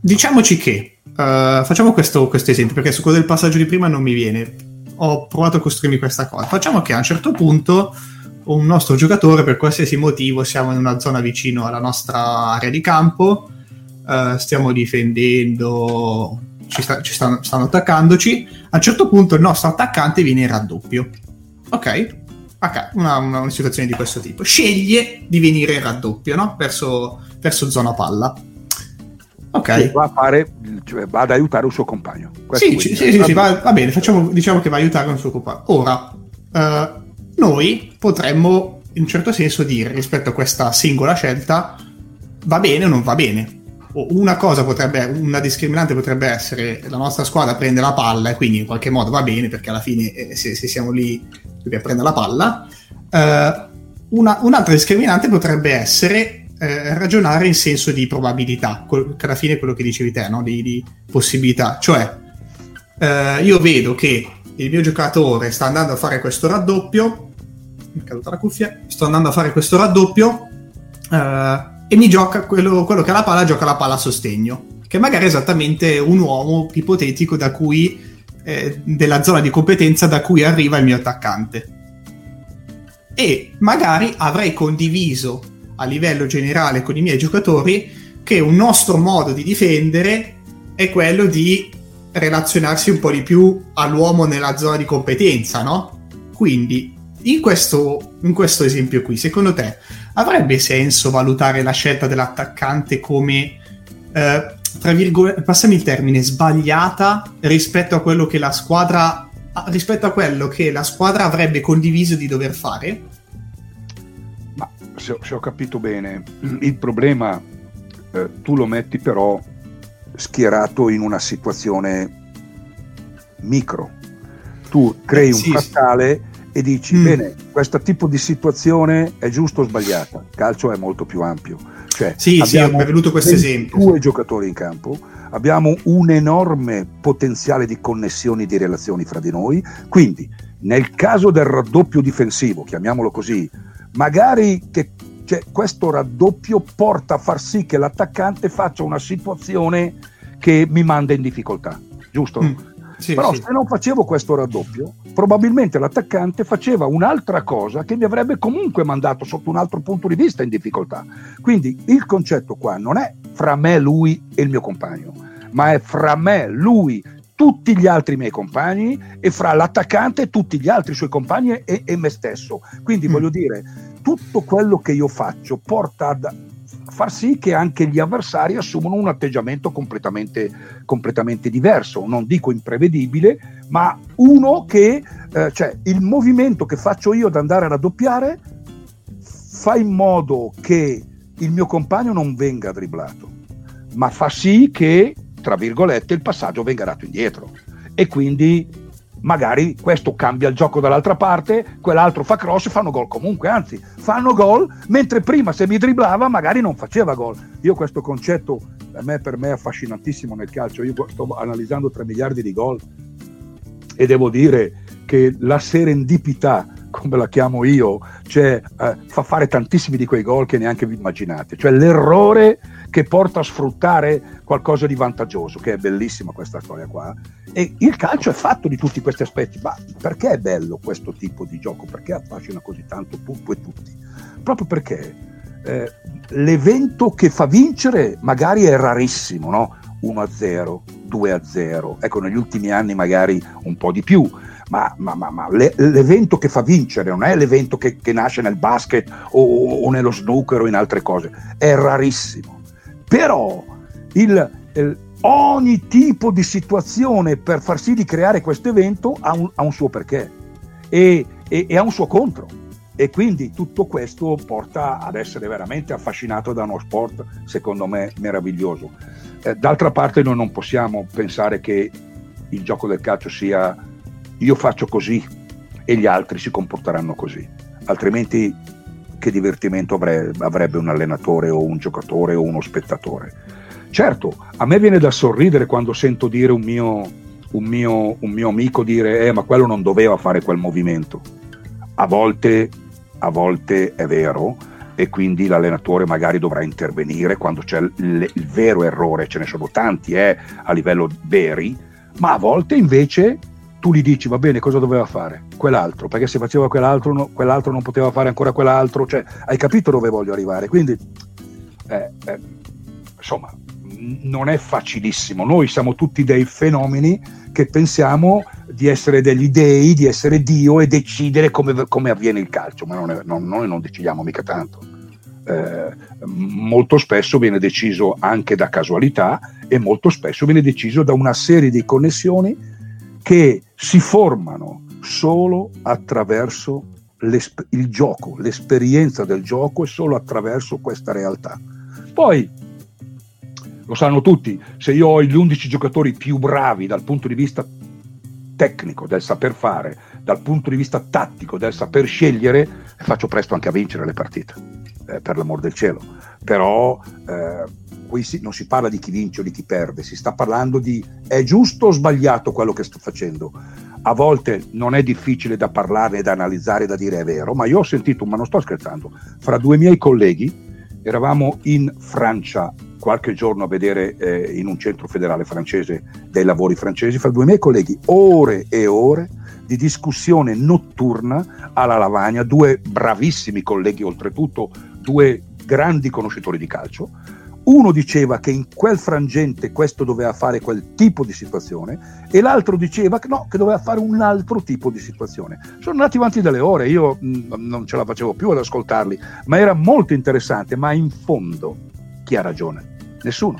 diciamoci che, uh, facciamo questo, questo, esempio, perché su quello del passaggio di prima non mi viene. ho provato a costruirmi questa cosa. Facciamo che a un certo punto un nostro giocatore, per qualsiasi motivo, siamo in una zona vicino alla nostra area di campo, uh, stiamo difendendo, ci, sta, ci stanno, stanno, attaccandoci. A un certo punto il nostro attaccante viene in raddoppio. Ok? Una, una, una, situazione di questo tipo. Sceglie di venire in raddoppio, no? Verso, verso zona palla. Ok. Va, a fare, cioè, va ad aiutare un suo compagno. Sì, sì, sì, sì, va, va, bene, facciamo, diciamo che va a aiutare un suo compagno. Ora, uh, noi potremmo in un certo senso dire rispetto a questa singola scelta va bene o non va bene. O una cosa potrebbe, una discriminante potrebbe essere la nostra squadra prende la palla e quindi in qualche modo va bene perché alla fine eh, se, se, siamo lì dobbiamo prendere la palla. Uh, una, un'altra discriminante potrebbe essere eh, ragionare in senso di probabilità, che alla fine è quello che dicevi te, no? di, di, possibilità. Cioè, eh, io vedo che il mio giocatore sta andando a fare questo raddoppio, mi è caduta la cuffia, sto andando a fare questo raddoppio uh, e mi gioca quello, quello, che ha la palla, gioca la palla a sostegno, che magari è esattamente un uomo ipotetico da cui, eh, della zona di competenza da cui arriva il mio attaccante. E magari avrei condiviso a livello generale con i miei giocatori che un nostro modo di difendere è quello di relazionarsi un po' di più all'uomo nella zona di competenza, no? Quindi in questo, in questo esempio qui, secondo te avrebbe senso valutare la scelta dell'attaccante come, eh, tra virgolette, passami il termine, sbagliata rispetto a quello che la squadra rispetto a quello che la squadra avrebbe condiviso di dover fare? Ma se, se ho capito bene, il problema eh, tu lo metti però schierato in una situazione micro. Tu crei eh, sì, un frattale e dici, mm. bene, questo tipo di situazione è giusto o sbagliata? Il calcio è molto più ampio. Cioè, sì, sì, è venuto questo esempio. Due giocatori in campo, abbiamo un enorme potenziale di connessioni, di relazioni fra di noi, quindi nel caso del raddoppio difensivo, chiamiamolo così, magari che cioè, questo raddoppio porta a far sì che l'attaccante faccia una situazione che mi manda in difficoltà, giusto? Mm. Sì, Però sì. se non facevo questo raddoppio, probabilmente l'attaccante faceva un'altra cosa che mi avrebbe comunque mandato sotto un altro punto di vista in difficoltà. Quindi il concetto qua non è fra me, lui e il mio compagno, ma è fra me, lui, tutti gli altri miei compagni e fra l'attaccante e tutti gli altri suoi compagni e, e me stesso. Quindi mm. voglio dire, tutto quello che io faccio porta ad far sì che anche gli avversari assumano un atteggiamento completamente, completamente diverso, non dico imprevedibile, ma uno che, eh, cioè il movimento che faccio io ad andare a raddoppiare fa in modo che il mio compagno non venga dribblato, ma fa sì che, tra virgolette, il passaggio venga dato indietro. E quindi magari questo cambia il gioco dall'altra parte, quell'altro fa cross e fanno gol comunque, anzi fanno gol, mentre prima se mi dribblava magari non faceva gol. Io questo concetto per me, per me è affascinantissimo nel calcio, io sto analizzando 3 miliardi di gol e devo dire che la serendipità come la chiamo io, cioè eh, fa fare tantissimi di quei gol che neanche vi immaginate, cioè l'errore che porta a sfruttare qualcosa di vantaggioso, che è bellissima questa storia qua. E il calcio è fatto di tutti questi aspetti, ma perché è bello questo tipo di gioco? Perché affascina così tanto tutto e tutti? Proprio perché eh, l'evento che fa vincere magari è rarissimo, no? 1-0, 2-0, ecco negli ultimi anni magari un po' di più, ma, ma, ma, ma le, l'evento che fa vincere non è l'evento che, che nasce nel basket o, o, nello snooker o in altre cose, è rarissimo. Però il, il, ogni tipo di situazione per far sì di creare questo evento ha un, ha un suo perché e, e, e ha un suo contro. E quindi tutto questo porta ad essere veramente affascinato da uno sport, secondo me, meraviglioso. Eh, d'altra parte noi non possiamo pensare che il gioco del calcio sia io faccio così e gli altri si comporteranno così, altrimenti che divertimento avrebbe un allenatore o un giocatore o uno spettatore? Certo, a me viene da sorridere quando sento dire un mio, un mio, un mio amico dire eh, ma quello non doveva fare quel movimento. A volte, a volte è vero e quindi l'allenatore magari dovrà intervenire quando c'è il, il vero errore, ce ne sono tanti eh, a livello veri, ma a volte invece tu gli dici va bene cosa doveva fare? Quell'altro perché se faceva quell'altro, no, quell'altro non poteva fare ancora quell'altro cioè hai capito dove voglio arrivare? Quindi eh, eh, insomma non è facilissimo. Noi siamo tutti dei fenomeni che pensiamo di essere degli dei di essere Dio e decidere come, come avviene il calcio ma non è, non, noi non decidiamo mica tanto. Eh, molto spesso viene deciso anche da casualità e molto spesso viene deciso da una serie di connessioni che si formano solo attraverso il gioco, l'esperienza del gioco e solo attraverso questa realtà. Poi, lo sanno tutti, se io ho gli 11 giocatori più bravi dal punto di vista tecnico, del saper fare, dal punto di vista tattico, del saper scegliere, faccio presto anche a vincere le partite, eh, per l'amor del cielo. Però eh, qui si, non si parla di chi vince o di chi perde, si sta parlando di è giusto o sbagliato quello che sto facendo. A volte non è difficile da parlare, da analizzare, da dire è vero, ma io ho sentito, ma non sto scherzando, fra due miei colleghi, eravamo in Francia qualche giorno a vedere eh, in un centro federale francese dei lavori francesi, fra due miei colleghi, ore e ore di discussione notturna alla lavagna, due bravissimi colleghi oltretutto, due grandi conoscitori di calcio, uno diceva che in quel frangente questo doveva fare quel tipo di situazione e l'altro diceva che no, che doveva fare un altro tipo di situazione. Sono andati avanti delle ore, io mh, mm, non ce la facevo più ad ascoltarli, ma era molto interessante, ma in fondo chi ha ragione? Nessuno.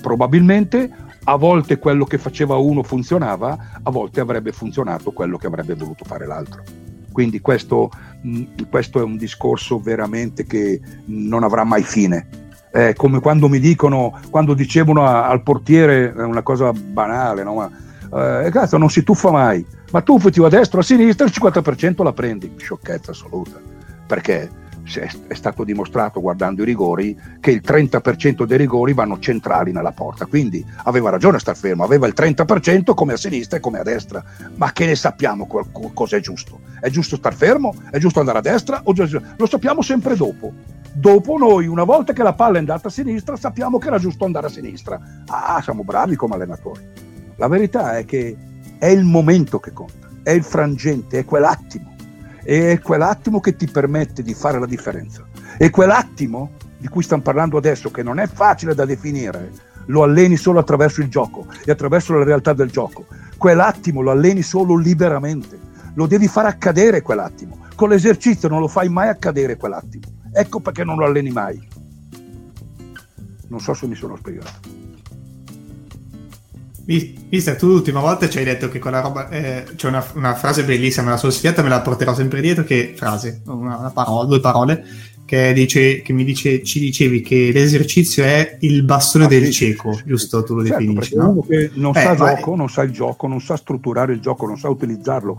Probabilmente a volte quello che faceva uno funzionava, a volte avrebbe funzionato quello che avrebbe voluto fare l'altro. Quindi questo, mh, mm, questo è un discorso veramente che non avrà mai fine. Eh, come quando mi dicono, quando dicevano a, al portiere, è una cosa banale, no? ma eh, cazzo non si tuffa mai, ma tuffati a destra o a sinistra il 50% la prendi, sciocchezza assoluta, perché è stato dimostrato guardando i rigori che il 30% dei rigori vanno centrali nella porta, quindi aveva ragione a star fermo, aveva il 30% come a sinistra e come a destra, ma che ne sappiamo cosa è giusto? È giusto star fermo? È giusto andare a destra? Lo sappiamo sempre dopo. Dopo noi, una volta che la palla è andata a sinistra, sappiamo che era giusto andare a sinistra. Ah, siamo bravi come allenatori. La verità è che è il momento che conta, è il frangente, è quell'attimo. E è quell'attimo che ti permette di fare la differenza. E quell'attimo di cui stiamo parlando adesso, che non è facile da definire, lo alleni solo attraverso il gioco e attraverso la realtà del gioco. Quell'attimo lo alleni solo liberamente. Lo devi far accadere quell'attimo. Con l'esercizio non lo fai mai accadere quell'attimo. Ecco perché non lo alleni mai. Non so se mi sono spiegato. Mister, tu l'ultima volta ci hai detto che quella roba. Eh, c'è una, una, frase bellissima, me la sono sfiata, me la porterò sempre dietro. Che frase, una, una parola, due parole. Che, dice, che mi dice, ci dicevi che l'esercizio è il bastone ah, del sì, cieco, sì, giusto? Tu lo certo, definisci. No? Uno che non eh, sa gioco, non sa il gioco, non sa strutturare il gioco, non sa utilizzarlo,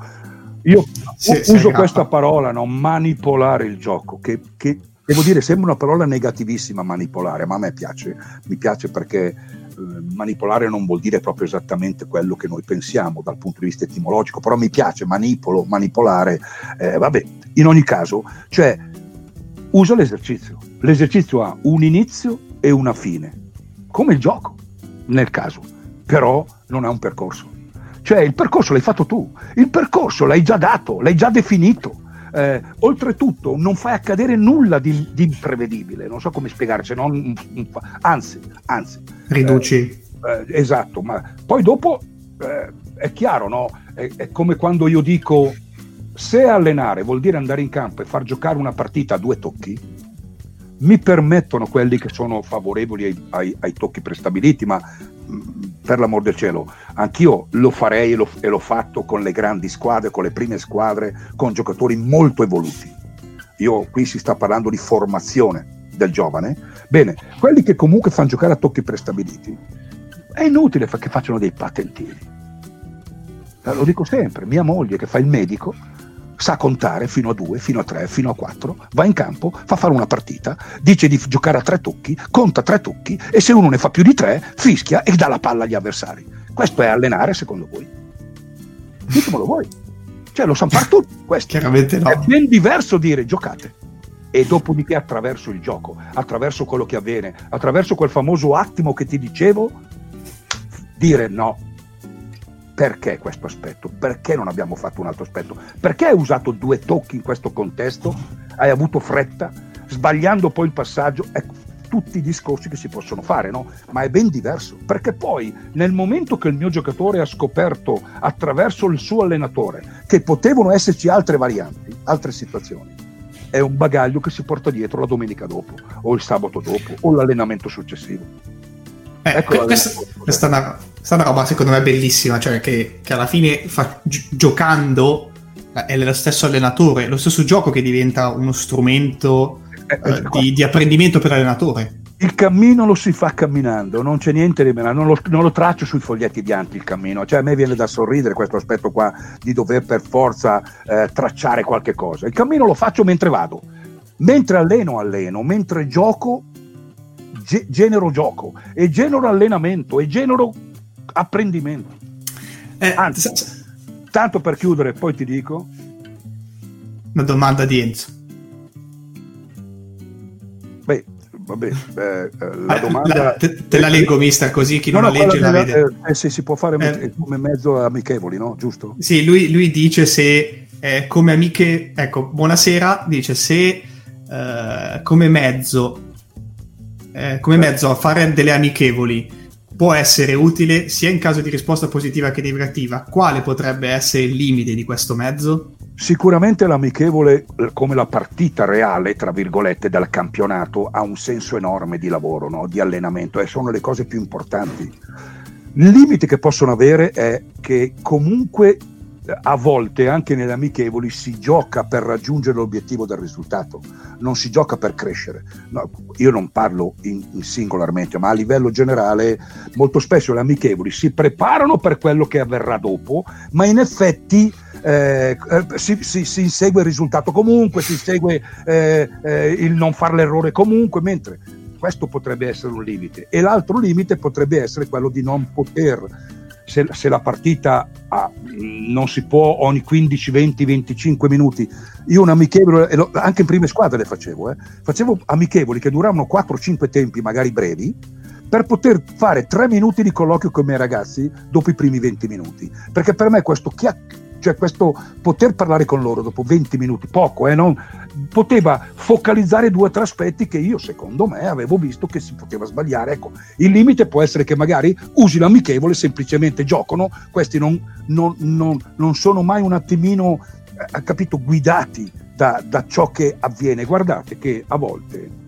io sì, uso questa parola, no? manipolare il gioco, che, che, devo dire sembra una parola negativissima manipolare, ma a me piace, mi piace perché manipolare non vuol dire proprio esattamente quello che noi pensiamo dal punto di vista etimologico, però mi piace, manipolo, manipolare, eh, vabbè, in ogni caso, cioè uso l'esercizio, l'esercizio ha un inizio e una fine, come il gioco nel caso, però non ha un percorso. Cioè il percorso l'hai fatto tu, il percorso l'hai già dato, l'hai già definito. Eh, oltretutto non fai accadere nulla di, di, imprevedibile, non so come spiegarci, non, anzi, anzi. Riduci. Eh, eh, esatto, ma poi dopo eh, è chiaro, no? È, è, come quando io dico se allenare vuol dire andare in campo e far giocare una partita a due tocchi, mi permettono quelli che sono favorevoli ai, ai, ai tocchi prestabiliti, ma per l'amor del cielo, anch'io lo farei lo, e l'ho fatto con le grandi squadre, con le prime squadre, con giocatori molto evoluti. Io qui si sta parlando di formazione del giovane. Bene, quelli che comunque fanno giocare a tocchi prestabiliti, è inutile che facciano dei patentini. Eh, lo dico sempre, mia moglie che fa il medico sa contare fino a due, fino a tre, fino a quattro, va in campo, fa fare una partita, dice di giocare a tre tocchi, conta tre tocchi e se uno ne fa più di tre, fischia e dà la palla agli avversari. Questo è allenare secondo voi? Ditemelo voi. Cioè lo sanno fare tutti questo. Chiaramente no. È ben diverso dire giocate e dopodiché attraverso il gioco, attraverso quello che avviene, attraverso quel famoso attimo che ti dicevo, dire no, perché questo aspetto? Perché non abbiamo fatto un altro aspetto? Perché hai usato due tocchi in questo contesto? Hai avuto fretta, sbagliando poi il passaggio? Ecco, tutti i discorsi che si possono fare, no? Ma è ben diverso, perché poi nel momento che il mio giocatore ha scoperto attraverso il suo allenatore che potevano esserci altre varianti, altre situazioni, è un bagaglio che si porta dietro la domenica dopo, o il sabato dopo, o l'allenamento successivo. Eh, ecco questa, questa, è una, una, roba secondo me bellissima, cioè che, che alla fine fa, gi- giocando eh, è lo stesso allenatore, lo stesso gioco che diventa uno strumento eh, eh, di, di, apprendimento per l'allenatore. Il cammino lo si fa camminando, non c'è niente di meno, non lo, non lo traccio sui foglietti bianchi il cammino, cioè a me viene da sorridere questo aspetto qua di dover per forza eh, tracciare qualche cosa. Il cammino lo faccio mentre vado, mentre alleno alleno, mentre gioco ge- genero gioco e genero allenamento e genero apprendimento. Eh, Anzi, tanto per chiudere, poi ti dico. Una domanda di Enzo. Beh, vabbè, eh, la ah, domanda... La, te, te, la leggo, mister, così chi no, non no, la legge la vede. Eh, se si può fare eh, come mezzo amichevoli, no? Giusto? Sì, lui, lui dice se eh, come amiche... Ecco, buonasera, dice se eh, come mezzo eh, come mezzo a fare delle amichevoli può essere utile sia in caso di risposta positiva che negativa, quale potrebbe essere il limite di questo mezzo? Sicuramente l'amichevole, eh, come la partita reale, tra virgolette, del campionato, ha un senso enorme di lavoro, no? di allenamento e sono le cose più importanti. Il limite che possono avere è che comunque a volte anche nelle amichevoli si gioca per raggiungere l'obiettivo del risultato, non si gioca per crescere. No, io non parlo in, in singolarmente, ma a livello generale molto spesso le amichevoli si preparano per quello che avverrà dopo, ma in effetti eh, eh si, si, si, insegue il risultato comunque, si insegue eh, eh, il non fare l'errore comunque, mentre questo potrebbe essere un limite. E l'altro limite potrebbe essere quello di non poter se, se la partita ha, non si può ogni 15, 20, 25 minuti. Io un amichevole, anche in prime squadre le facevo, eh, facevo amichevoli che duravano 4-5 tempi, magari brevi, per poter fare 3 minuti di colloquio con i miei ragazzi dopo i primi 20 minuti. Perché per me questo chiacchiere cioè questo poter parlare con loro dopo 20 minuti, poco, eh, non, poteva focalizzare due o tre aspetti che io secondo me avevo visto che si poteva sbagliare. Ecco, il limite può essere che magari usi l'amichevole, semplicemente giocano, questi non, non, non, non sono mai un attimino, eh, capito, guidati da, da ciò che avviene. Guardate che a volte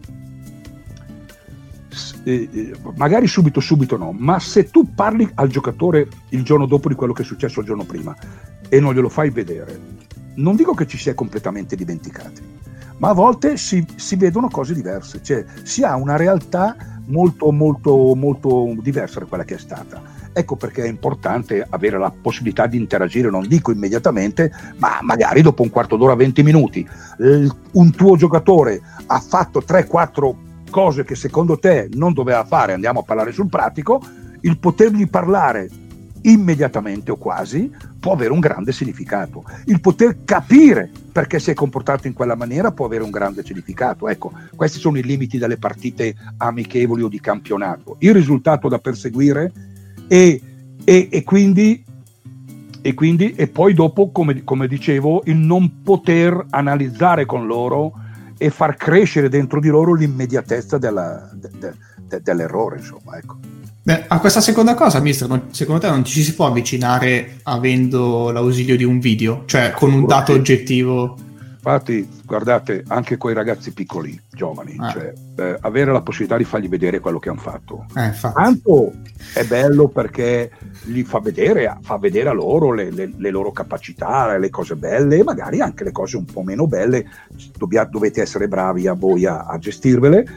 eh, eh, magari subito subito no, ma se tu parli al giocatore il giorno dopo di quello che è successo il giorno prima e non glielo fai vedere, non dico che ci si è completamente dimenticati, ma a volte si, si vedono cose diverse, cioè si ha una realtà molto molto molto diversa da quella che è stata. Ecco perché è importante avere la possibilità di interagire, non dico immediatamente, ma magari dopo un quarto d'ora, 20 minuti. Un tuo giocatore ha fatto 3-4 cose che secondo te non doveva fare, andiamo a parlare sul pratico, il potergli parlare immediatamente o quasi può avere un grande significato. Il poter capire perché si è comportato in quella maniera può avere un grande significato. Ecco, questi sono i limiti delle partite amichevoli o di campionato. Il risultato da perseguire e, e, e quindi e quindi e poi dopo come, come, dicevo il non poter analizzare con loro e far crescere dentro di loro l'immediatezza della, de, de, de, dell'errore insomma ecco. Beh, a questa seconda cosa, mister, non, secondo te non ci si può avvicinare avendo l'ausilio di un video, cioè con un dato oggettivo? Infatti, guardate, anche con i ragazzi piccoli, giovani, ah. cioè, eh, avere la possibilità di fargli vedere quello che hanno fatto. Eh, Tanto è bello perché gli fa vedere, fa vedere a loro le, le, le, loro capacità, le cose belle e magari anche le cose un po' meno belle. Dobbia, dovete essere bravi a voi a, a gestirvele.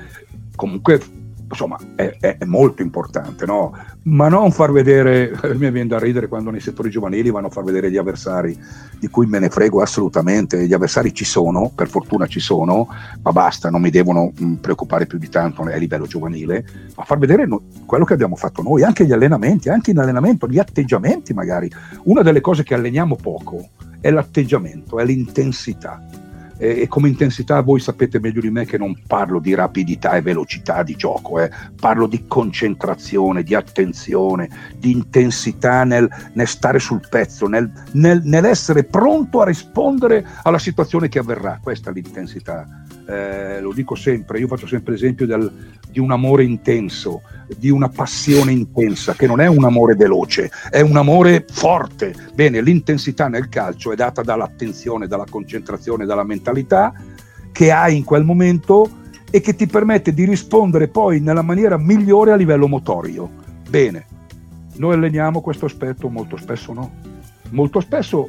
Comunque insomma è, è, molto importante, no? ma non far vedere, mi viene da ridere quando nei settori giovanili vanno a far vedere gli avversari, di cui me ne frego assolutamente, gli avversari ci sono, per fortuna ci sono, ma basta, non mi devono mm, preoccupare più di tanto a livello giovanile, ma far vedere no, quello che abbiamo fatto noi, anche gli allenamenti, anche in allenamento, gli atteggiamenti magari. Una delle cose che alleniamo poco è l'atteggiamento, è l'intensità e, come intensità voi sapete meglio di me che non parlo di rapidità e velocità di gioco, eh. parlo di concentrazione, di attenzione, di intensità nel, nel stare sul pezzo, nel, nel, nell'essere pronto a rispondere alla situazione che avverrà. Questa è l'intensità. Eh, lo dico sempre, io faccio sempre l'esempio del, di un amore intenso, di una passione intensa, che non è un amore veloce, è un amore forte. Bene, l'intensità nel calcio è data dall'attenzione, dalla concentrazione, dalla mentalità che hai in quel momento e che ti permette di rispondere poi nella maniera migliore a livello motorio. Bene, noi alleniamo questo aspetto, molto spesso no molto spesso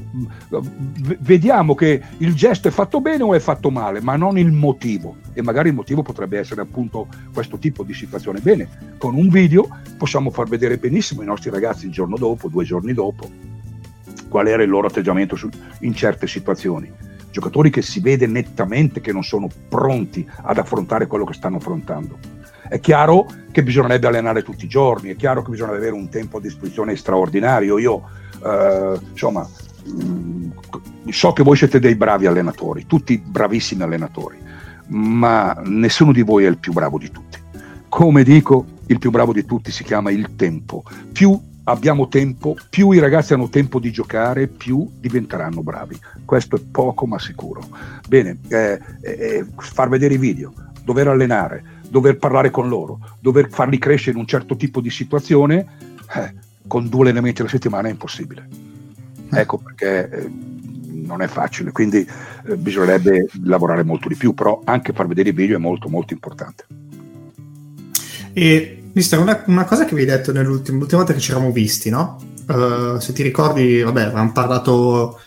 vediamo che il gesto è fatto bene o è fatto male, ma non il motivo. E magari il motivo potrebbe essere appunto questo tipo di situazione. Bene, con un video possiamo far vedere benissimo ai nostri ragazzi il giorno dopo, due giorni dopo, qual era il loro atteggiamento in certe situazioni. Giocatori che si vede nettamente che non sono pronti ad affrontare quello che stanno affrontando. È chiaro che bisognerebbe allenare tutti i giorni, è chiaro che bisogna avere un tempo a disposizione straordinario. Io eh, insomma, mh, mm, so che voi siete dei bravi allenatori, tutti bravissimi allenatori, ma nessuno di voi è il più bravo di tutti. Come dico, il più bravo di tutti si chiama il tempo. Più abbiamo tempo, più i ragazzi hanno tempo di giocare, più diventeranno bravi. Questo è poco ma sicuro. Bene, eh, eh, far vedere i video, dover allenare, dover parlare con loro, dover farli crescere in un certo tipo di situazione, eh, con due allenamenti alla settimana è impossibile. Eh. Ecco perché eh, non è facile, quindi eh, bisognerebbe lavorare molto di più, però anche far vedere i video è molto molto importante. E mister, una, una cosa che vi hai detto nell'ultima volta che ci eravamo visti, no? Uh, se ti ricordi, vabbè, avevamo parlato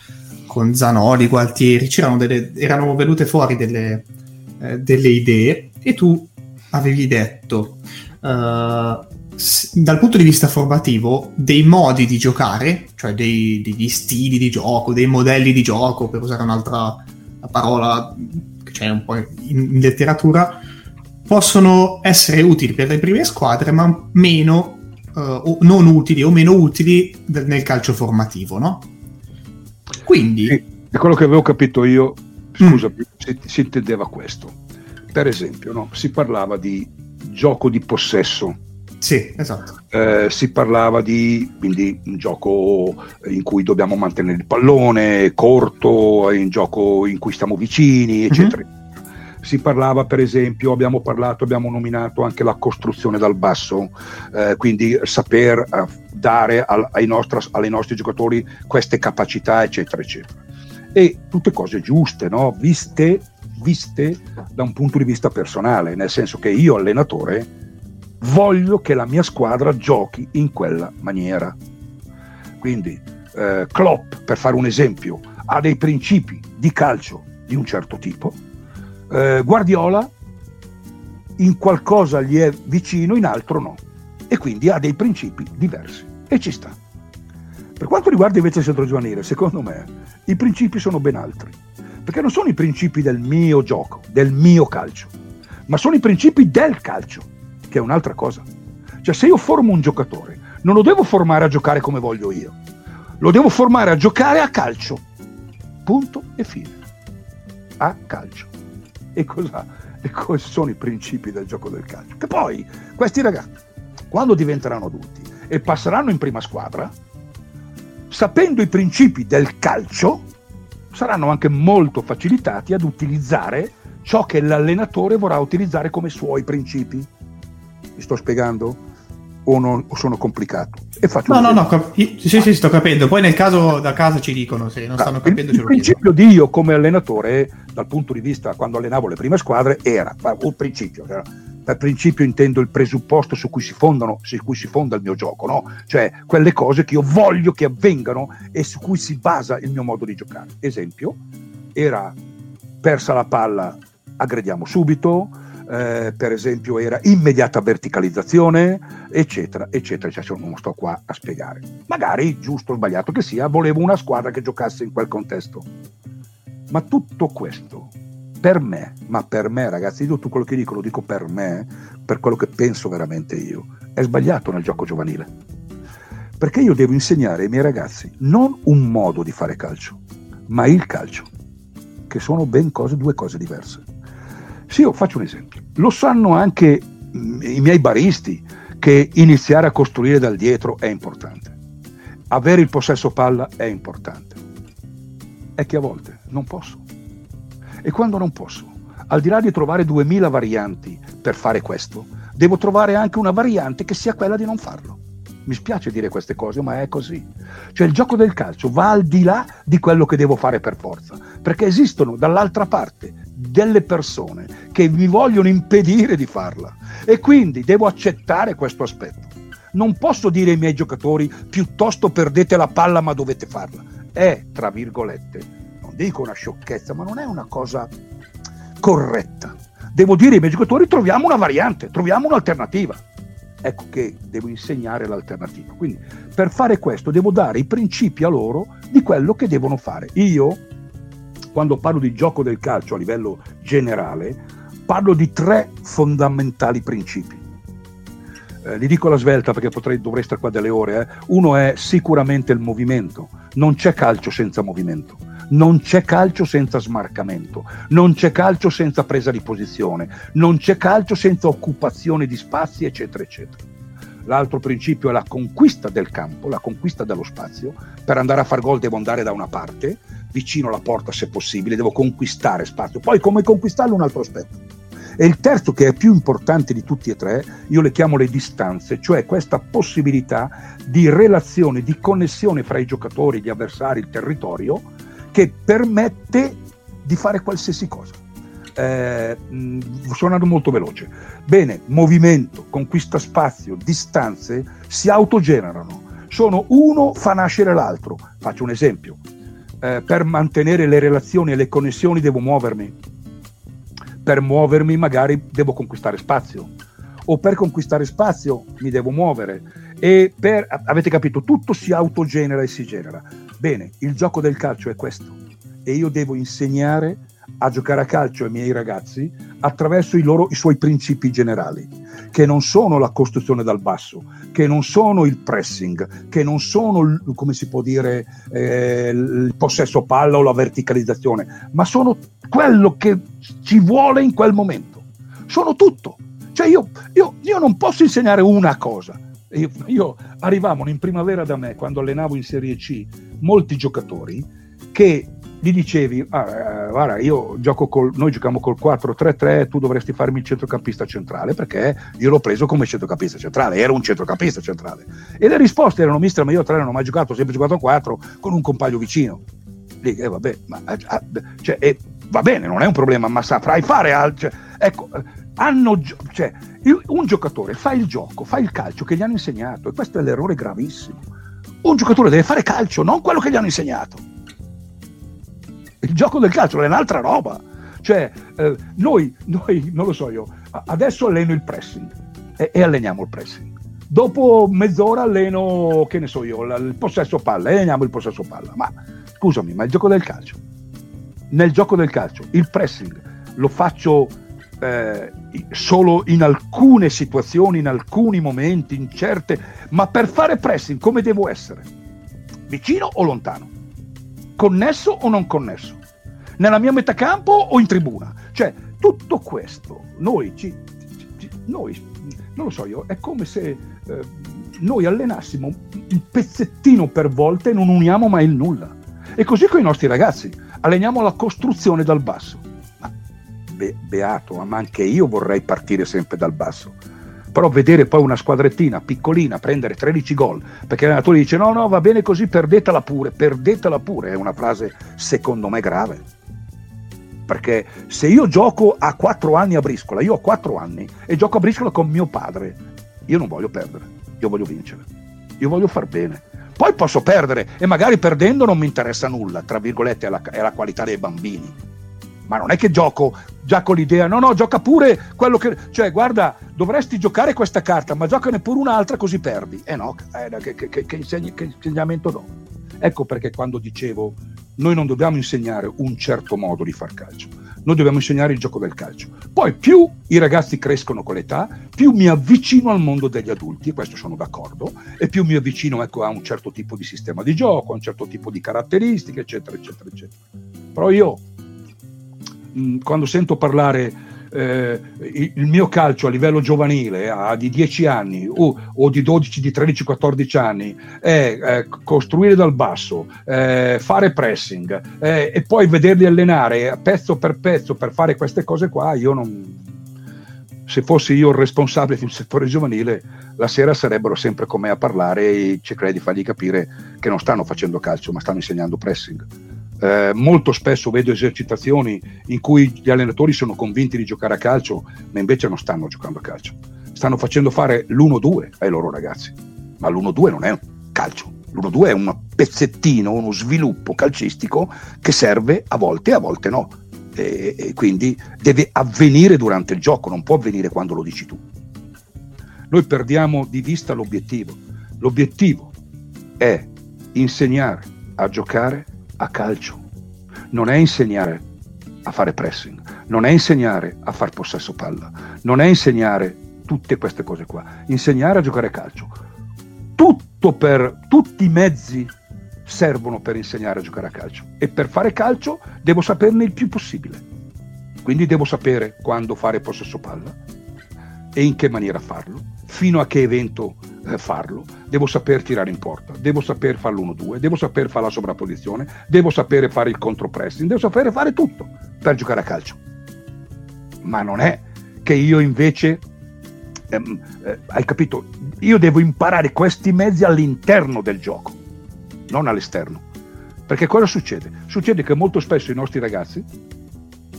con Zanoli, Gualtieri, c'erano delle, erano venute fuori delle, eh, delle idee e tu avevi detto uh, dal punto di vista formativo dei modi di giocare, cioè dei, degli stili di gioco, dei modelli di gioco, per usare un'altra parola che c'è un po' in, in letteratura, possono essere utili per le prime squadre, ma meno uh, o non utili o meno utili nel calcio formativo, no? Quindi... Sì, è quello che avevo capito io, scusa, mm. si, si, intendeva questo. Per esempio, no? si parlava di gioco di possesso sì, esatto. Eh, si parlava di quindi, un gioco in cui dobbiamo mantenere il pallone corto, un gioco in cui stiamo vicini, eccetera. Mm-hmm. Si parlava, per esempio, abbiamo parlato, abbiamo nominato anche la costruzione dal basso, eh, quindi saper eh, dare al, ai, nostri, ai nostri giocatori queste capacità, eccetera, eccetera. E tutte cose giuste, no? viste, viste da un punto di vista personale, nel senso che io, allenatore, voglio che la mia squadra giochi in quella maniera. Quindi eh, Klopp, per fare un esempio, ha dei principi di calcio di un certo tipo, eh, Guardiola in qualcosa gli è vicino, in altro no, e quindi ha dei principi diversi. E ci sta. Per quanto riguarda invece il centro giovanile, secondo me i principi sono ben altri, perché non sono i principi del mio gioco, del mio calcio, ma sono i principi del calcio che è un'altra cosa. Cioè se io formo un giocatore, non lo devo formare a giocare come voglio io, lo devo formare a giocare a calcio. Punto e fine. A calcio. E cosa? E questi sono i principi del gioco del calcio. Che poi questi ragazzi, quando diventeranno adulti e passeranno in prima squadra, sapendo i principi del calcio, saranno anche molto facilitati ad utilizzare ciò che l'allenatore vorrà utilizzare come suoi principi. Mi sto spiegando? O, non, o sono complicato? E faccio no, no, no, cap- sì, sì, sto capendo. Poi nel caso da casa ci dicono se non ah, stanno capendo. Il, il principio di io come allenatore, dal punto di vista quando allenavo le prime squadre, era un principio. Era, per principio intendo il presupposto su cui si, fondano, su cui si fonda il mio gioco, no? cioè quelle cose che io voglio che avvengano e su cui si basa il mio modo di giocare. Esempio, era persa la palla, aggrediamo subito, eh, per esempio era immediata verticalizzazione, eccetera, eccetera, cioè, non sto qua a spiegare. Magari, giusto o sbagliato che sia, volevo una squadra che giocasse in quel contesto. Ma tutto questo, per me, ma per me ragazzi, io tutto quello che dico lo dico per me, per quello che penso veramente io, è sbagliato nel gioco giovanile. Perché io devo insegnare ai miei ragazzi non un modo di fare calcio, ma il calcio. che sono ben cose, due cose diverse. Sì, io faccio un esempio. Lo sanno anche mm, i miei baristi che iniziare a costruire dal dietro è importante. Avere il possesso palla è importante. È che a volte non posso. E quando non posso, al di là di trovare 2000 varianti per fare questo, devo trovare anche una variante che sia quella di non farlo. Mi spiace dire queste cose, ma è così. Cioè il gioco del calcio va al di là di quello che devo fare per forza, perché esistono dall'altra parte delle persone che mi vogliono impedire di farla e quindi devo accettare questo aspetto. Non posso dire ai miei giocatori piuttosto perdete la palla ma dovete farla. È, tra virgolette, non dico una sciocchezza, ma non è una cosa corretta. Devo dire ai miei giocatori troviamo una variante, troviamo un'alternativa ecco che devo insegnare l'alternativa. Quindi per fare questo devo dare i principi a loro di quello che devono fare. Io, quando parlo di gioco del calcio a livello generale, parlo di tre fondamentali principi. Eh, li dico alla svelta perché potrei, dovrei stare qua delle ore. Eh. Uno è sicuramente il movimento. Non c'è calcio senza movimento non c'è calcio senza smarcamento, non c'è calcio senza presa di posizione, non c'è calcio senza occupazione di spazi, eccetera, eccetera. L'altro principio è la conquista del campo, la conquista dello spazio. Per andare a far gol devo andare da una parte, vicino alla porta se possibile, devo conquistare spazio. Poi come conquistarlo un altro aspetto. E il terzo, che è più importante di tutti e tre, io le chiamo le distanze, cioè questa possibilità di relazione, di connessione fra i giocatori, gli avversari, il territorio, che permette di fare qualsiasi cosa. Eh, sto andando molto veloce. Bene, movimento, conquista spazio, distanze si autogenerano. Sono uno fa nascere l'altro. Faccio un esempio. Eh, per mantenere le relazioni e le connessioni devo muovermi. Per muovermi magari devo conquistare spazio. O per conquistare spazio mi devo muovere. E per, avete capito, tutto si autogenera e si genera. Bene, il gioco del calcio è questo e io devo insegnare a giocare a calcio ai miei ragazzi attraverso i, loro, i suoi principi generali, che non sono la costruzione dal basso, che non sono il pressing, che non sono, come si può dire, eh, il possesso palla o la verticalizzazione, ma sono quello che ci vuole in quel momento. Sono tutto. Cioè io, io, io non posso insegnare una cosa, io, io, arrivavano in primavera da me, quando allenavo in Serie C, molti giocatori che gli dicevi, ah, eh, guarda, io gioco col, noi giochiamo col 4-3-3, tu dovresti farmi il centrocampista centrale, perché io l'ho preso come centrocampista centrale, era un centrocampista centrale. E le risposte erano, mister, ma io a 3 non ho mai giocato, ho sempre giocato a 4 con un compagno vicino. Lì, eh, vabbè, ma, eh, ah, cioè, eh, va bene, non è un problema, ma saprai fare altro. Cioè, ecco, hanno, cioè, un giocatore fa il gioco, fa il calcio che gli hanno insegnato, e questo è l'errore gravissimo. Un giocatore deve fare calcio, non quello che gli hanno insegnato. Il gioco del calcio è un'altra roba. Cioè, eh, noi, noi, non lo so io, adesso alleno il pressing e, e, alleniamo il pressing. Dopo mezz'ora alleno, che ne so io, il possesso palla e alleniamo il possesso palla. Ma scusami, ma il gioco del calcio? Nel gioco del calcio, il pressing lo faccio eh, solo in alcune situazioni, in alcuni momenti, in certe, ma per fare pressing come devo essere? Vicino o lontano? Connesso o non connesso? Nella mia metà campo o in tribuna? Cioè, tutto questo, noi, ci, ci, noi non lo so io, è come se eh, noi allenassimo un pezzettino per volta e non uniamo mai il nulla. E così con i nostri ragazzi, alleniamo la costruzione dal basso be- beato, ma anche io vorrei partire sempre dal basso. Però vedere poi una squadrettina piccolina prendere 13 gol, perché l'allenatore dice no, no, va bene così, perdetela pure, perdetela pure, è una frase secondo me grave. Perché se io gioco a 4 anni a briscola, io ho 4 anni e gioco a briscola con mio padre, io non voglio perdere, io voglio vincere, io voglio far bene. Poi posso perdere e magari perdendo non mi interessa nulla, tra virgolette è la, è la qualità dei bambini ma non è che gioco già con l'idea, no, no, gioca pure quello che... Cioè, guarda, dovresti giocare questa carta, ma giocane pure un'altra così perdi. Eh no, eh, che, che, che, insegni, che insegnamento do? Ecco perché quando dicevo, noi non dobbiamo insegnare un certo modo di far calcio, noi dobbiamo insegnare il gioco del calcio. Poi più i ragazzi crescono con l'età, più mi avvicino al mondo degli adulti, e questo sono d'accordo, e più mi avvicino ecco, a un certo tipo di sistema di gioco, a un certo tipo di caratteristiche, eccetera, eccetera, eccetera. Però io mh, quando sento parlare eh, il mio calcio a livello giovanile a di 10 anni o, o di 12, di 13, 14 anni è eh, costruire dal basso, eh, fare pressing e poi vederli allenare pezzo per pezzo per fare queste cose qua, io non... Se fossi io il responsabile di un settore giovanile, la sera sarebbero sempre con me a parlare e cercherei di fargli capire che non stanno facendo calcio, ma stanno insegnando pressing eh, molto spesso vedo esercitazioni in cui gli allenatori sono convinti di giocare a calcio, ma invece non stanno giocando a calcio. Stanno facendo fare l'1-2 ai loro ragazzi, ma l'1-2 non è un calcio. L'1-2 è un pezzettino, uno sviluppo calcistico che serve a volte e a volte no. E, e quindi deve avvenire durante il gioco, non può avvenire quando lo dici tu. Noi perdiamo di vista l'obiettivo. L'obiettivo è insegnare a giocare a calcio. Non è insegnare a fare pressing, non è insegnare a far possesso palla, non è insegnare tutte queste cose qua, insegnare a giocare a calcio. Tutto per tutti i mezzi servono per insegnare a giocare a calcio e per fare calcio devo saperne il più possibile. Quindi devo sapere quando fare possesso palla e in che maniera farlo, fino a che evento farlo, devo saper tirare in porta, devo saper fare l'1-2, devo saper fare la sovrapposizione, devo sapere fare il contropressing, devo sapere fare tutto per giocare a calcio. Ma non è che io invece, ehm, eh, hai capito, io devo imparare questi mezzi all'interno del gioco, non all'esterno. Perché cosa succede? Succede che molto spesso i nostri ragazzi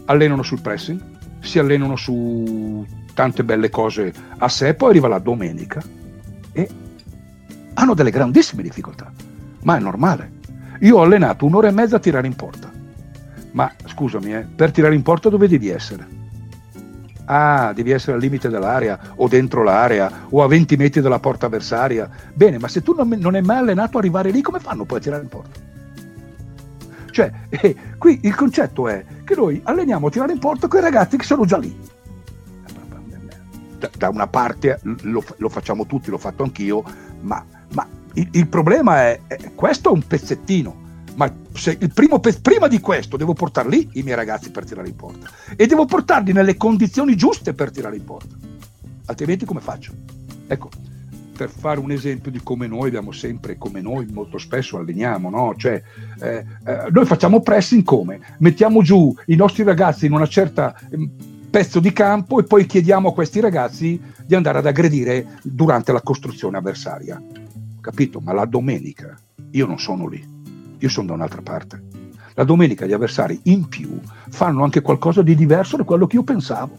allenano sul pressing, si allenano su tante belle cose a sé, poi arriva la domenica e hanno delle grandissime difficoltà, ma è normale. Io ho allenato un'ora e mezza a tirare in porta, ma scusami, eh, per tirare in porta dove devi essere? Ah, devi essere al limite dell'area o dentro l'area o a 20 metri dalla porta avversaria. Bene, ma se tu non, non hai mai allenato a arrivare lì, come fanno poi a tirare in porta? Cioè, eh, qui il concetto è che noi alleniamo a tirare in porta quei ragazzi che sono già lì da, una parte lo, lo, facciamo tutti, l'ho fatto anch'io, ma, ma il, il, problema è, è, questo è un pezzettino. Ma primo, prima di questo devo portare lì i miei ragazzi per tirare in porta e devo portarli nelle condizioni giuste per tirare in porta, altrimenti come faccio? Ecco, per fare un esempio di come noi abbiamo sempre, come noi molto spesso alleniamo, no? cioè, eh, eh, noi facciamo pressing come? Mettiamo giù i nostri ragazzi in una certa pezzo di campo e poi chiediamo a questi ragazzi di andare ad aggredire durante la costruzione avversaria. Capito? Ma la domenica io non sono lì, io sono da un'altra parte. La domenica gli avversari in più fanno anche qualcosa di diverso da quello che io pensavo.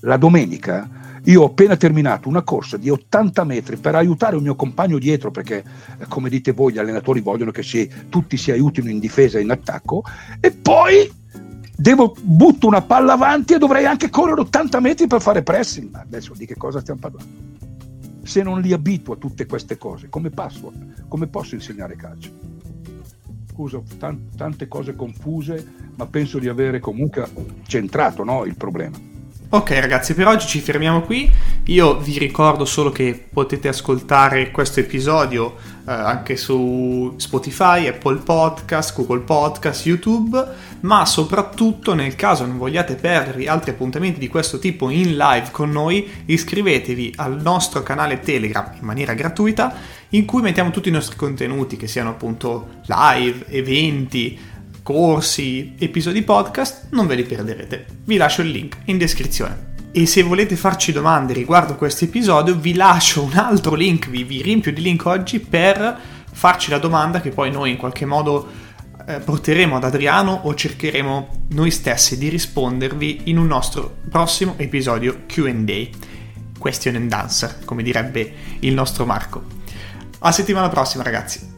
La domenica io ho appena terminato una corsa di 80 metri per aiutare un mio compagno dietro, perché eh, come dite voi gli allenatori vogliono che si, tutti si aiutino in difesa e in attacco, e poi devo, butto una palla avanti e dovrei anche correre 80 metri per fare pressing. Adesso di che cosa stiamo parlando? Se non li abituo a tutte queste cose, come, passo, come posso insegnare calcio? Scusa, tante cose confuse, ma penso di avere comunque centrato no, il problema. Ok ragazzi, per oggi ci fermiamo qui. Io vi ricordo solo che potete ascoltare questo episodio eh, anche su Spotify, Apple Podcast, Google Podcast, YouTube, ma soprattutto nel caso non vogliate perdervi altri appuntamenti di questo tipo in live con noi, iscrivetevi al nostro canale Telegram in maniera gratuita in cui mettiamo tutti i nostri contenuti, che siano appunto live, eventi, corsi, episodi podcast, non ve li perderete. Vi lascio il link in descrizione. E se volete farci domande riguardo questo episodio, vi lascio un altro link, vi, vi riempio di link oggi per farci la domanda che poi noi in qualche modo eh, porteremo ad Adriano o cercheremo noi stessi di rispondervi in un nostro prossimo episodio QA. Question and answer, come direbbe il nostro Marco. A settimana prossima, ragazzi.